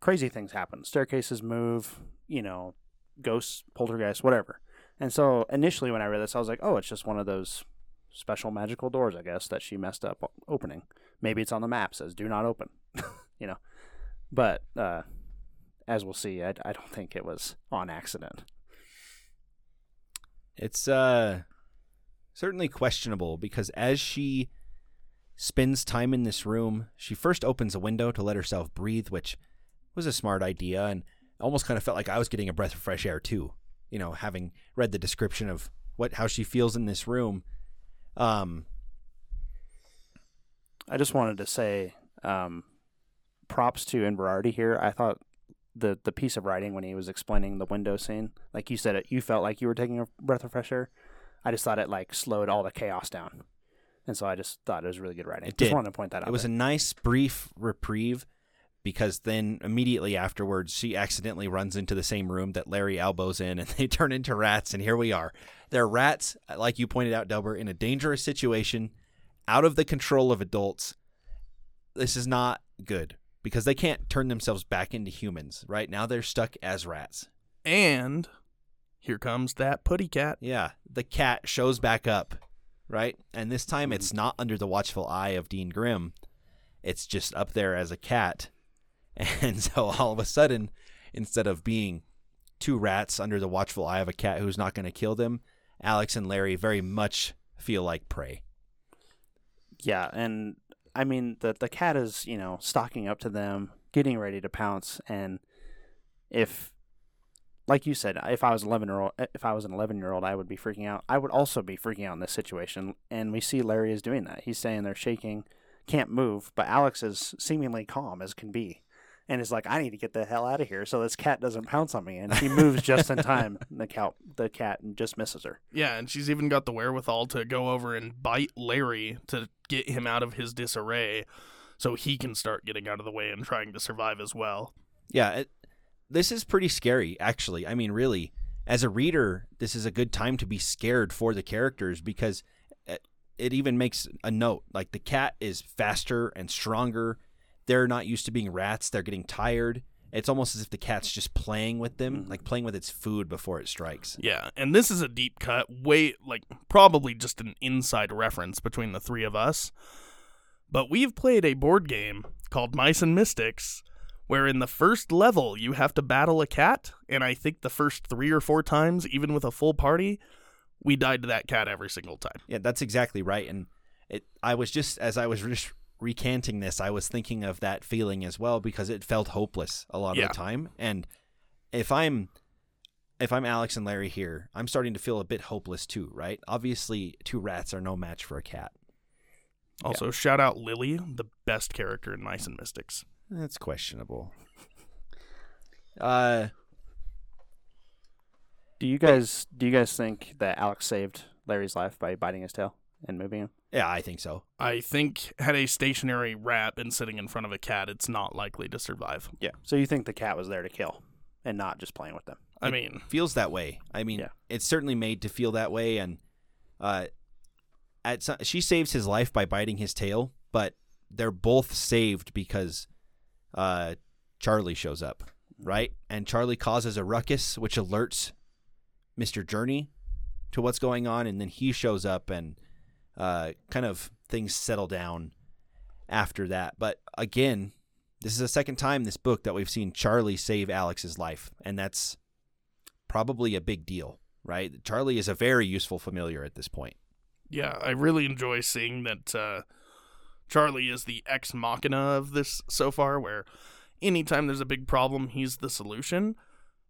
crazy things happen. Staircases move, you know, ghosts, poltergeists, whatever. And so initially when I read this, I was like, oh, it's just one of those special magical doors, I guess, that she messed up opening. Maybe it's on the map, says do not open, (laughs) you know. But uh, as we'll see, I, I don't think it was on accident. It's uh certainly questionable because as she spends time in this room, she first opens a window to let herself breathe, which was a smart idea and almost kind of felt like I was getting a breath of fresh air too. You know, having read the description of what how she feels in this room. Um I just wanted to say um, props to Inverarity here. I thought the the piece of writing when he was explaining the window scene, like you said, it you felt like you were taking a breath of fresh air. I just thought it like slowed all the chaos down, and so I just thought it was really good writing. It just did. wanted to point that out. it was a nice brief reprieve because then immediately afterwards she accidentally runs into the same room that Larry elbows in and (laughs) they turn into rats and here we are. They're rats like you pointed out Delbert in a dangerous situation out of the control of adults. This is not good because they can't turn themselves back into humans. Right now they're stuck as rats. And here comes that putty cat. Yeah, the cat shows back up, right? And this time it's not under the watchful eye of Dean Grimm. It's just up there as a cat. (laughs) And so all of a sudden, instead of being two rats under the watchful eye of a cat who's not going to kill them, Alex and Larry very much feel like prey. yeah, and I mean the the cat is you know stalking up to them, getting ready to pounce, and if like you said, if I was eleven year old, eh, if I was an eleven year old, I would be freaking out. I would also be freaking out in this situation, and we see Larry is doing that. He's saying they're shaking, can't move, but Alex is seemingly calm as can be, and is like, "I need to get the hell out of here so this cat doesn't pounce on me." And she moves just in time. (laughs) The cat, the cat, just misses her. Yeah, and she's even got the wherewithal to go over and bite Larry to get him out of his disarray so he can start getting out of the way and trying to survive as well. Yeah, it, this is pretty scary, actually. I mean, really, as a reader, this is a good time to be scared for the characters because it, it even makes a note. Like, the cat is faster and stronger. They're not used to being rats, they're getting tired. It's almost as if the cat's just playing with them, mm-hmm. like playing with its food before it strikes. Yeah, and this is a deep cut, way like probably just an inside reference between the three of us. But we've played a board game called Mice and Mystics, where in the first level you have to battle a cat, and I think the first three or four times, even with a full party, we died to that cat every single time. Yeah, that's exactly right. And it, I was just as I was (laughs) just recanting this, I was thinking of that feeling as well because it felt hopeless a lot Yeah. of the time. And if I'm if I'm Alex and Larry here, I'm starting to feel a bit hopeless too, right? Obviously, two rats are no match for a cat. Also, shout out Lily, the best character in Mice and Mystics. That's questionable. Uh, Do you guys do you guys think that Alex saved Larry's life by biting his tail and moving him? Yeah, I think so. I think had a stationary rat been sitting in front of a cat, it's not likely to survive. Yeah. So you think the cat was there to kill and not just playing with them? I It mean, feels that way. I mean, Yeah. it's certainly made to feel that way, and uh, at some, she saves his life by biting his tail, but they're both saved because uh, Charlie shows up, right? And Charlie causes a ruckus, which alerts Mister Journey to what's going on, and then he shows up, and uh, kind of things settle down after that. But again, this is the second time this book that we've seen Charlie save Alex's life, and that's probably a big deal, right? Charlie is a very useful familiar at this point. yeah, I really enjoy seeing that uh, Charlie is the ex machina of this so far, where anytime there's a big problem, he's the solution.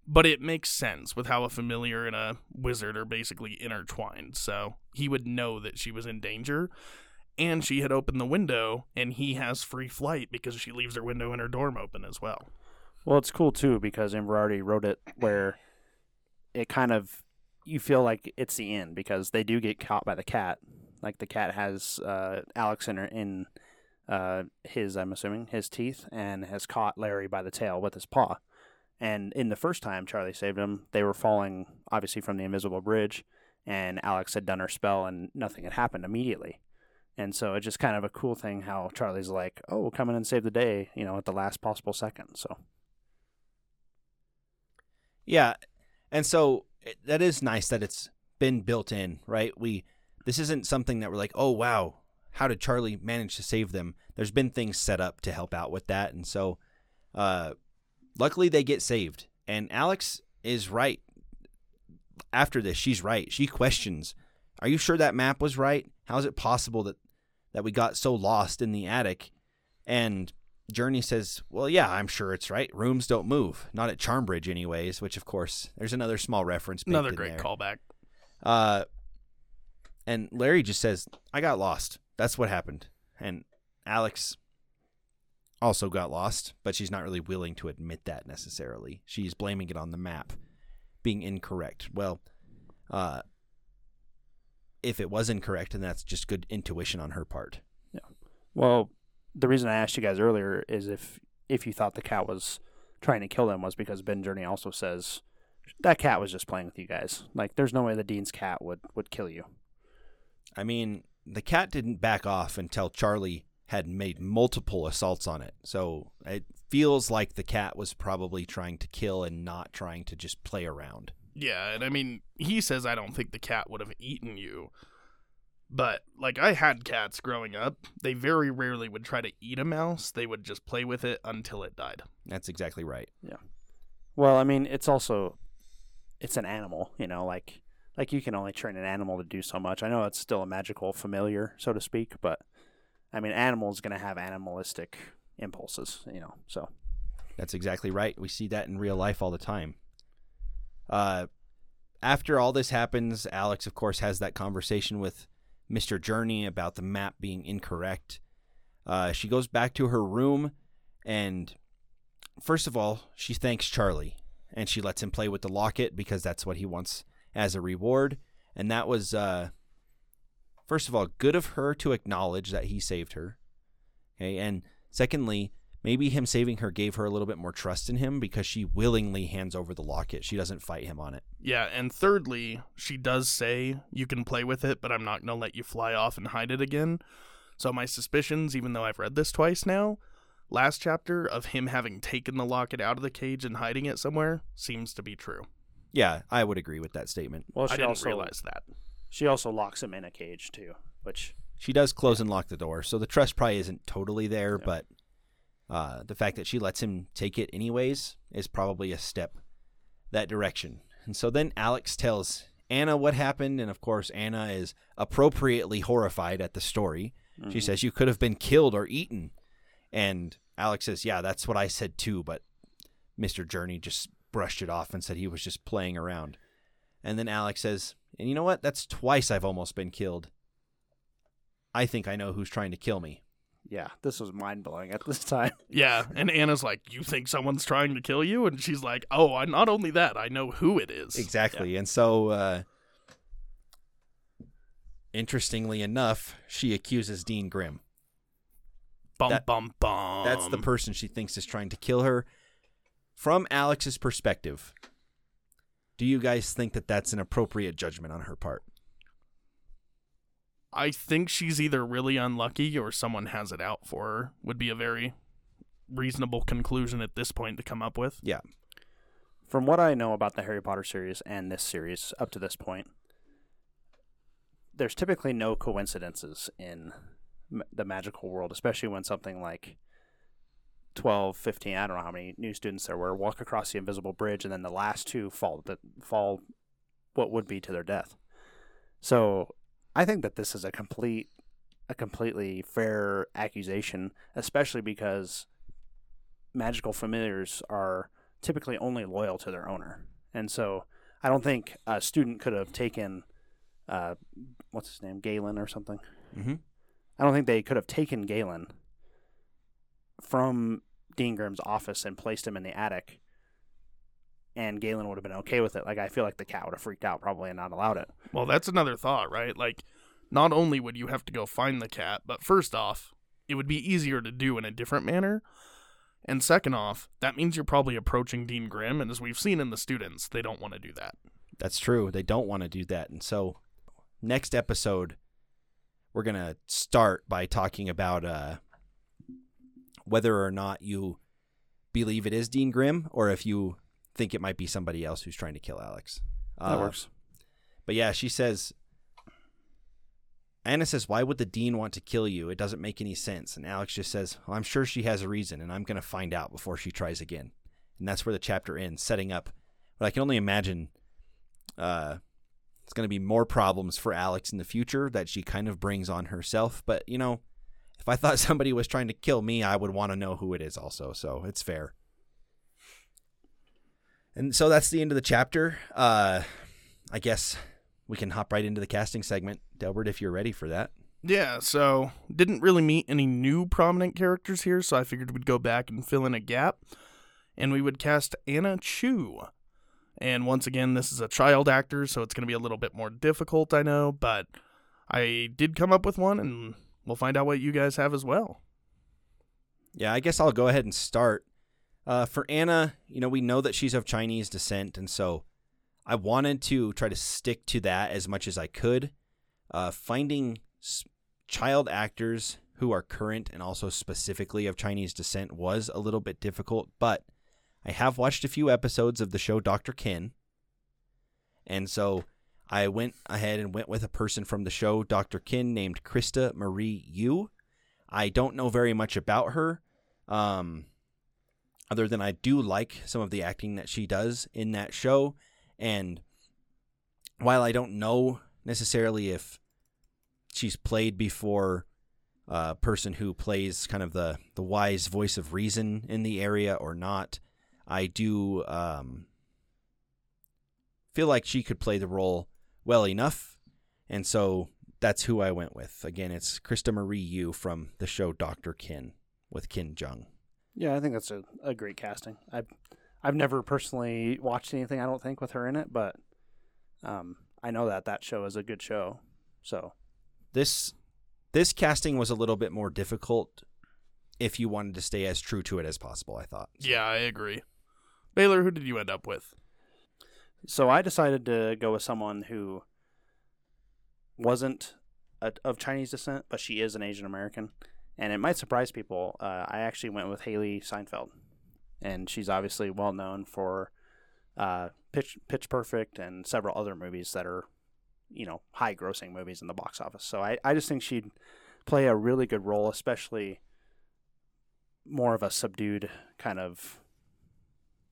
But it makes sense with how a familiar and a wizard are basically intertwined. So he would know that she was in danger. And she had opened the window, and he has free flight because she leaves her window and her dorm open as well. Well, it's cool too because Inverarity wrote it where it kind of you feel like it's the end because they do get caught by the cat. Like the cat has uh, Alex in her, in uh, his, I'm assuming, his teeth, and has caught Larry by the tail with his paw. And in the first time Charlie saved him, they were falling obviously from the invisible bridge, and Alex had done her spell, and nothing had happened immediately. And so it's just kind of a cool thing how Charlie's like, "Oh, come in and save the day," you know, at the last possible second. So Yeah, and so it, that is nice that it's been built in, right? We this isn't something that we're like, oh wow, how did Charlie manage to save them? There's been things set up to help out with that, and so uh, luckily they get saved. And Alex is right. After this, she's right. She questions, "Are you sure that map was right? How is it possible that that we got so lost in the attic?" And Journey says, "Well, yeah, I'm sure it's right. Rooms don't move, not at Charmbridge, anyways." Which, of course, there's another small reference. Another great there. callback. Uh, and Larry just says, "I got lost. That's what happened." And Alex also got lost, but she's not really willing to admit that necessarily. She's blaming it on the map being incorrect. Well, uh, if it was incorrect, then that's just good intuition on her part. Yeah. Well, the reason I asked you guys earlier is if if you thought the cat was trying to kill them was because Ben Journey also says that cat was just playing with you guys. Like, there's no way the dean's cat would would kill you. I mean, the cat didn't back off until Charlie had made multiple assaults on it. So it feels like the cat was probably trying to kill and not trying to just play around. Yeah, and I mean, he says I don't think the cat would have eaten you. But like I had cats growing up, they very rarely would try to eat a mouse. They would just play with it until it died. That's exactly right. Yeah. Well, I mean, it's also it's an animal, you know, like like you can only train an animal to do so much. I know it's still a magical familiar, so to speak, but I mean, animal's going to have animalistic impulses, you know. So, That's exactly right. We see that in real life all the time. Uh, after all this happens, Alex, of course, has that conversation with Mr. Journey about the map being incorrect. Uh, she goes back to her room, and first of all, she thanks Charlie, and she lets him play with the locket because that's what he wants as a reward. And that was, uh, first of all, good of her to acknowledge that he saved her. Okay, and secondly, maybe him saving her gave her a little bit more trust in him because she willingly hands over the locket. She doesn't fight him on it. Yeah, and thirdly, she does say you can play with it, but I'm not going to let you fly off and hide it again. So my suspicions, even though I've read this twice now, last chapter of him having taken the locket out of the cage and hiding it somewhere seems to be true. Yeah, I would agree with that statement. well, I she didn't also realize that. She also locks him in a cage too, which She does close and lock the door, so the trust probably isn't totally there, Yeah. but uh, the fact that she lets him take it anyways is probably a step that direction. And so then Alex tells Anna what happened, and of course, Anna is appropriately horrified at the story. She Mhm. says, You could have been killed or eaten. And Alex says, Yeah, that's what I said too, but Mr. Journey just brushed it off and said he was just playing around. And then Alex says, And you know what? That's twice I've almost been killed. I think I know who's trying to kill me. Yeah, this was mind blowing at this time. (laughs) Yeah, and Anna's like, "You think someone's trying to kill you?" And she's like, "Oh, I not only that, I know who it is." Exactly. And so, uh, interestingly enough, she accuses Dean Grimm. Bum That- bum bum. That's the person she thinks is trying to kill her. From Alex's perspective, do you guys think that that's an appropriate judgment on her part? I think she's either really unlucky or someone has it out for her. Would be a very reasonable conclusion at this point to come up with. Yeah. From what I know about the Harry Potter series and this series up to this point, there's typically no coincidences in the magical world, especially when something like 12, 15, I don't know how many new students there were, walk across the invisible bridge, and then the last two fall that fall what would be to their death. So I think that this is a complete a completely fair accusation, especially because magical familiars are typically only loyal to their owner. And so I don't think a student could have taken, uh, what's his name, Galen or something. Mm-hmm. I don't think they could have taken Galen from Dean Grimm's office and placed him in the attic. And Galen would have been okay with it. Like, I feel like the cat would have freaked out probably and not allowed it. Well, that's another thought, right? Like, not only would you have to go find the cat, but first off, it would be easier to do in a different manner. And second off, that means you're probably approaching Dean Grimm, and as we've seen in the students, they don't want to do that. That's true. They don't want to do that. And so, next episode, we're going to start by talking about uh, whether or not you believe it is Dean Grimm or if you think it might be somebody else who's trying to kill Alex. That Uh, works. But yeah, she says, Anna says, Why would the dean want to kill you? It doesn't make any sense. And Alex just says, well, I'm sure she has a reason, and I'm going to find out before she tries again. And that's where the chapter ends, setting up what I can only imagine uh, it's going to be more problems for Alex in the future that she kind of brings on herself. But, you know, if I thought (laughs) somebody was trying to kill me, I would want to know who it is also. So it's fair. And so that's the end of the chapter. Uh, I guess we can hop right into the casting segment. Delbert, if you're ready for that. Yeah, so didn't really meet any new prominent characters here, so I figured we'd go back and fill in a gap. And we would cast Anna Chu. And once again, this is a child actor, so it's going to be a little bit more difficult, I know, but I did come up with one, and we'll find out what you guys have as well. Yeah, I guess I'll go ahead and start. Uh, for Anna, you know, we know that she's of Chinese descent, and so I wanted to try to stick to that as much as I could. Uh, finding s- child actors who are current and also specifically of Chinese descent was a little bit difficult, but I have watched a few episodes of the show Dr. Ken, and so I went ahead and went with a person from the show Dr. Ken named Krista Marie Yu. I don't know very much about her, um, other than I do like some of the acting that she does in that show. And while I don't know necessarily if she's played before a person who plays kind of the, the wise voice of reason in the area or not, I do um, feel like she could play the role well enough. And so that's who I went with. Again, it's Krista Marie Yu from the show Doctor Ken with Ken Jeong. Yeah, I think that's a, a great casting. I've I've never personally watched anything I don't think with her in it, but um, I know that that show is a good show. So This this casting was a little bit more difficult if you wanted to stay as true to it as possible. I thought. Yeah, I agree. Baylor, who did you end up with? So I decided to go with someone who wasn't a, of Chinese descent, but she is an Asian American, and it might surprise people. Uh, I actually went with Hailee Steinfeld, and she's obviously well known for uh, Pitch Pitch Perfect and several other movies that are, you know, high grossing movies in the box office. So I, I just think she'd play a really good role, especially more of a subdued kind of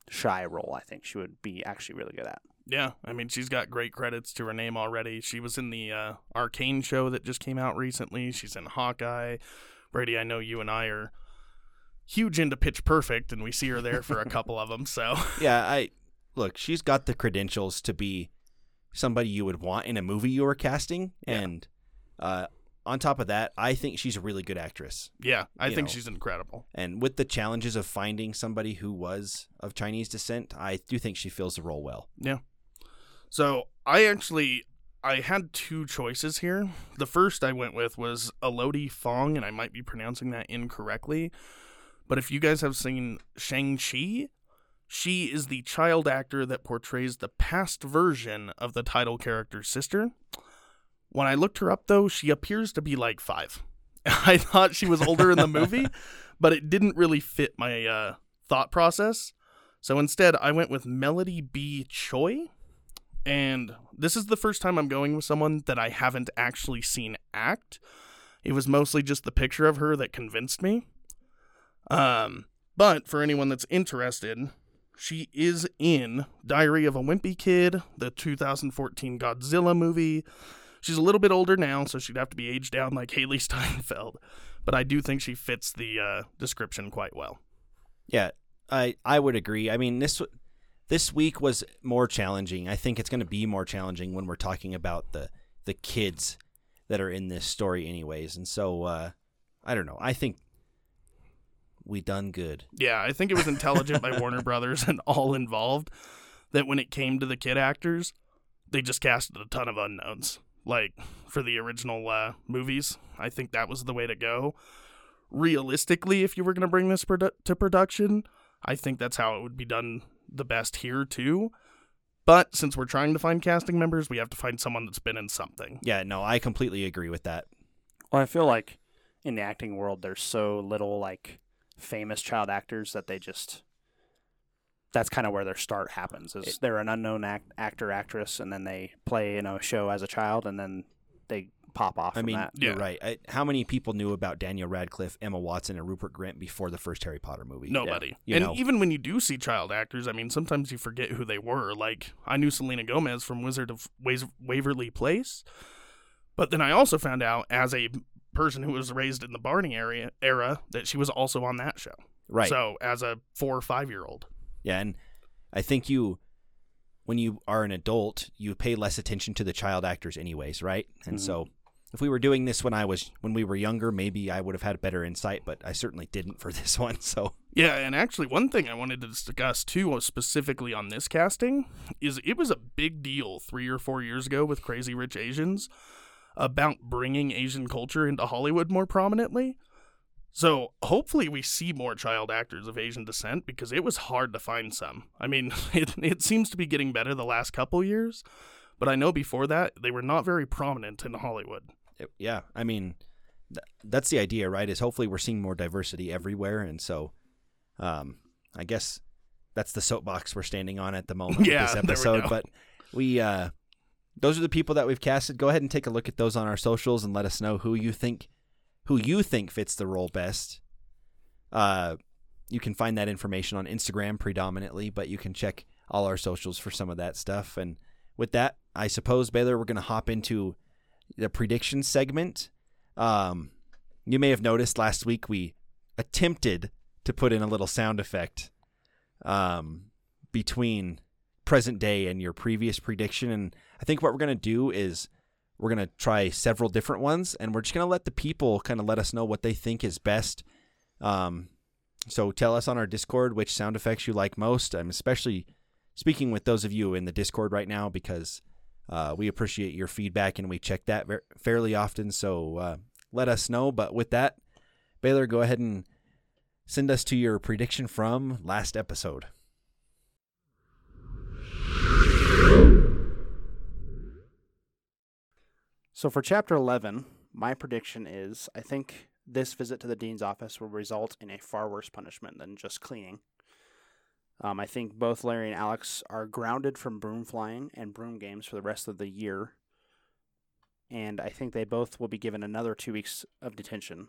shy role. I think she would be actually really good at. Yeah, I mean, she's got great credits to her name already. She was in the uh, Arcane show that just came out recently. She's in Hawkeye. Brady, I know you and I are huge into Pitch Perfect, and we see her there for a (laughs) couple of them. So, Yeah, I look. She's got the credentials to be somebody you would want in a movie you were casting, Yeah. and uh, on top of that, I think she's a really good actress. Yeah, I think know. she's incredible. And with the challenges of finding somebody who was of Chinese descent, I do think she fills the role well. Yeah. So I actually I had two choices here. The first I went with was Elodie Fong, and I might be pronouncing that incorrectly. But if you guys have seen Shang-Chi, she is the child actor that portrays the past version of the title character's sister. When I looked her up, though, she appears to be like five. (laughs) I thought she was older in the movie, (laughs) but it didn't really fit my uh, thought process. So instead, I went with Melody B. Choi. And this is the first time I'm going with someone that I haven't actually seen act. It was mostly just the picture of her that convinced me. Um, but for anyone that's interested, she is in Diary of a Wimpy Kid, the 2014 Godzilla movie. She's a little bit older now, so she'd have to be aged down like Hailee (laughs) Steinfeld. But I do think she fits the uh, description quite well. Yeah, I I would agree. I mean this this week was more challenging. I think it's going to be more challenging when we're talking about the the kids that are in this story, anyways. And so uh, I don't know. I think we done good. Yeah, I think it was intelligent by (laughs) Warner Brothers and all involved that when it came to the kid actors, they just casted a ton of unknowns. Like for the original uh, movies, I think that was the way to go. Realistically, if you were going to bring this produ- to production, I think that's how it would be done the best here too. But since we're trying to find casting members, we have to find someone that's been in something. Yeah, no, I completely agree with that. Well, I feel like in the acting world, there's so little like famous child actors that they just that's kind of where their start happens. Is It- they're an unknown act, actor actress, and then they play in a show as a child, and then they pop off. I from mean, that. you're Yeah. right. I, how many people knew about Daniel Radcliffe, Emma Watson, and Rupert Grint before the first Harry Potter movie? Nobody. You and know. even when you do see child actors, I mean, sometimes you forget who they were. Like, I knew Selena Gomez from Wizard of Ways- Waverly Place. But then I also found out, as a person who was raised in the Barney area era, that she was also on that show. Right. So, as a four or five year old. Yeah, and I think you, when you are an adult, you pay less attention to the child actors, anyways, right? And Mhm. so, if we were doing this when I was when we were younger, maybe I would have had better insight, but I certainly didn't for (laughs) this one. So, Yeah, and actually, one thing I wanted to discuss too, specifically on this casting, is it was a big deal three or four years ago with Crazy Rich Asians about bringing Asian culture into Hollywood more prominently. So hopefully, we see more child actors of Asian descent because it was hard to find some. I mean, (laughs) it it seems to be getting better the last couple years, but I know before that they were not very prominent in Hollywood. yeah, I mean, th- that's the idea, right? Is hopefully we're seeing more diversity everywhere, and so, um, I guess that's the soapbox we're standing on at the moment (laughs) Yeah, with this we episode. go. But we, uh, those are the people that we've casted. Go ahead and take a look at those on our socials and let us know who you think who you think fits the role best. Uh, you can find that information on Instagram predominantly, but you can check all our socials for some of that stuff. And with that, I suppose Baylor, we're going to hop into the prediction segment. Um, you may have noticed last week we attempted to put in a little sound effect um, between present day and your previous prediction. And I think what we're going to do is we're going to try several different ones and we're just going to let the people kind of let us know what they think is best. Um, so tell us on our Discord which sound effects you like most. I'm especially speaking with those of you in the Discord right now because uh, we appreciate your feedback and we check that ver- fairly often. So uh, let us know. But with that, Baylor, go ahead and send us to your prediction from last episode. So for chapter 11, my prediction is I think this visit to the dean's office will result in a far worse punishment than just cleaning. Um, I think both Larry and Alex are grounded from broom flying and broom games for the rest of the year. And I think they both will be given another two weeks of detention.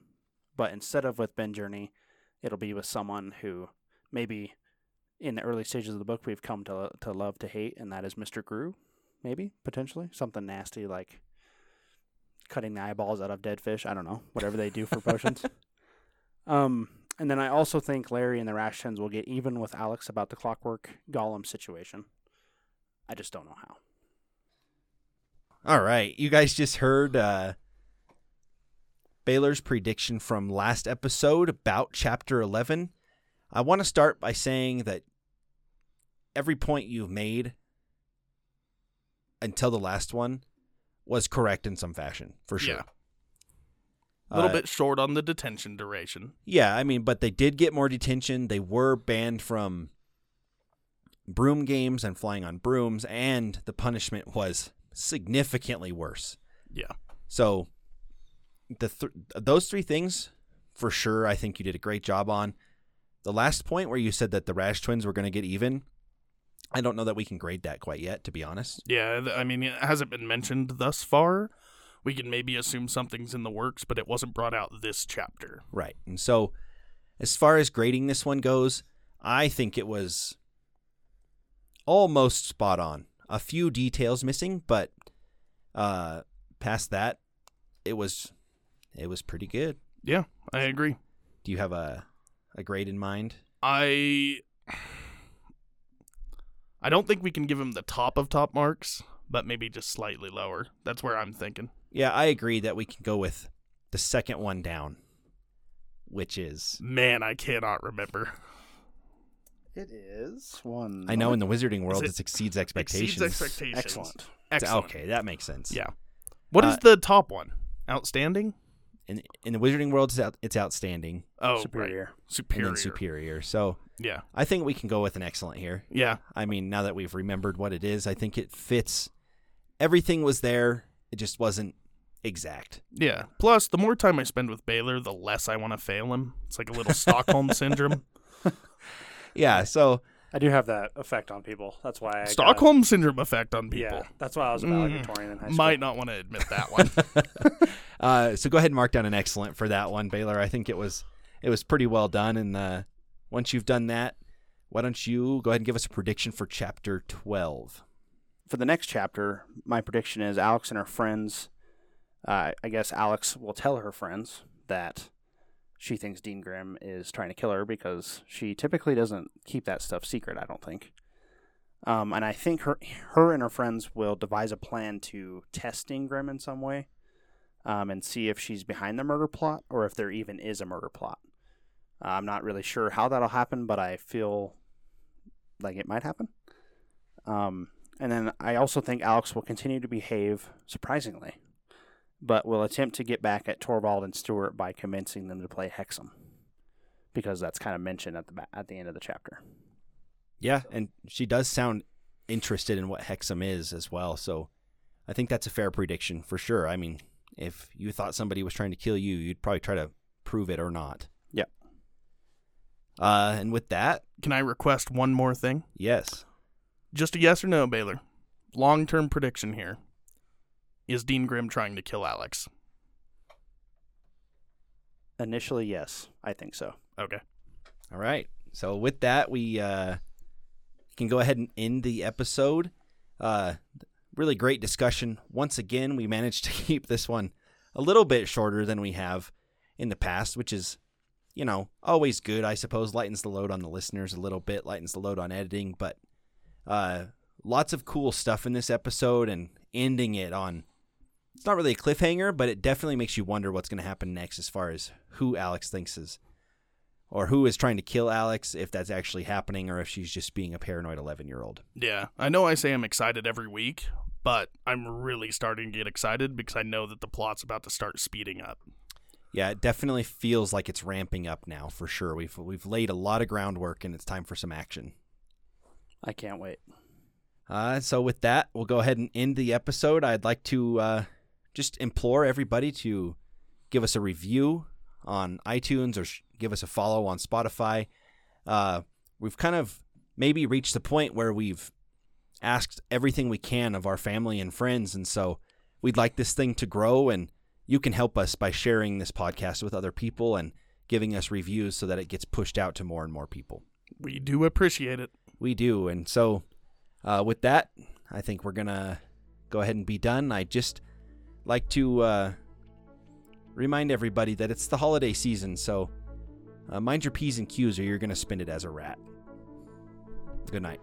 But instead of with Ben Journey, it'll be with someone who maybe in the early stages of the book we've come to, to love to hate, and that is Mr. Grew, maybe, potentially. Something nasty like cutting the eyeballs out of dead fish. I don't know, whatever they do for (laughs) potions. Um, and then I also think Larry and the Rashtons will get even with Alex about the clockwork golem situation. I just don't know how. All right, you guys just heard uh, Baylor's prediction from last episode about chapter 11. I want to start by saying that every point you've made until the last one was correct in some fashion, for sure. Yeah. A little Uh, bit short on the detention duration. Yeah, I mean, but they did get more detention. They were banned from broom games and flying on brooms, and the punishment was significantly worse. Yeah. So, the th- those three things, for sure, I think you did a great job on. The last point where you said that the Rash twins were going to get even, I don't know that we can grade that quite yet, to be honest. Yeah, I mean, it hasn't been mentioned thus far. We can maybe assume something's in the works, but it wasn't brought out this chapter. Right. And so, as far as grading this one goes, I think it was almost spot on. A few details missing, but uh, past that, it was it was pretty good. Yeah, I agree. Do you have a a grade in mind? I I don't think we can give him the top of top marks, but maybe just slightly lower. That's where I'm thinking. Yeah, I agree that we can go with the second one down, which is Man, I cannot remember. It is one. I know in the wizarding world it- it, exceeds expectations. Exceeds expectations. Excellent. Excellent. Okay, that makes sense. Yeah. What is Uh, the top one? Outstanding? In in the wizarding world, it's, out, it's outstanding Oh, superior. Right. and Superior. then superior. So Yeah. I think we can go with an excellent here. Yeah. I mean, now that we've remembered what it is, I think it fits. Everything was there. It just wasn't exact. Yeah. Plus, the more time I spend with Baylor, the less I want to fail him. It's like a little Stockholm (laughs) syndrome. Yeah. So I do have that effect on people. That's why I got- Stockholm syndrome effect on people. Yeah, that's why I was a Mm. valedictorian in high school. Might not want to admit that one. (laughs) uh, so go ahead and mark down an excellent for that one, Baylor. I think it was it was pretty well done. And uh, once you've done that, why don't you go ahead and give us a prediction for chapter twelve? for the next chapter, my prediction is Alex and her friends. Uh, I guess Alex will tell her friends that she thinks Dean Grimm is trying to kill her because she typically doesn't keep that stuff secret. I don't think. Um, and I think her, her and her friends will devise a plan to test Dean Grimm in some way, um, and see if she's behind the murder plot or if there even is a murder plot. Uh, I'm not really sure how that'll happen, but I feel like it might happen. Um, and then I also think Alex will continue to behave surprisingly, but will attempt to get back at Torvald and Stewart by convincing them to play Hexam, because that's kind of mentioned at the ba- at the end of the chapter. Yeah, and she does sound interested in what Hexam is as well. So I think that's a fair prediction for sure. I mean, if you thought somebody was trying to kill you, you'd probably try to prove it or not. Yep. Uh, and with that, Can I request one more thing? yes. Just a yes or no, Baylor. Long term prediction here. Is Dean Grimm trying to kill Alex? Initially, yes, I think so. Okay. All right. So with that, we uh, can go ahead and end the episode. Uh, really great discussion. Once again, we managed to (laughs) keep this one a little bit shorter than we have in the past, which is, you know, always good. I suppose lightens the load on the listeners a little bit, lightens the load on editing, but uh, lots of cool stuff in this episode and ending it on. It's not really a cliffhanger, but it definitely makes you wonder what's going to happen next as far as who Alex thinks is or who is trying to kill Alex, if that's actually happening, or if she's just being a paranoid 11 year old. Yeah. I know I say I'm excited every week, but I'm really starting to get excited because I know that the plot's about to start speeding up. Yeah, it definitely feels like it's ramping up now for sure. We've we've laid a lot of groundwork, and it's time for some action. I can't wait. Uh, so with that, we'll go ahead and end the episode. I'd like to uh, just implore everybody to give us a review on iTunes or sh- give us a follow on Spotify. Uh, we've kind of maybe reached the point where we've asked everything we can of our family and friends, and so we'd like this thing to grow. And you can help us by sharing this podcast with other people and giving us reviews so that it gets pushed out to more and more people. We do appreciate it. We do. And so, uh, with that, I think we're going to go ahead and be done. I just like to uh, remind everybody that it's the holiday season. So, uh, mind your P's and Q's or you're going to spend it as a rat. Good night.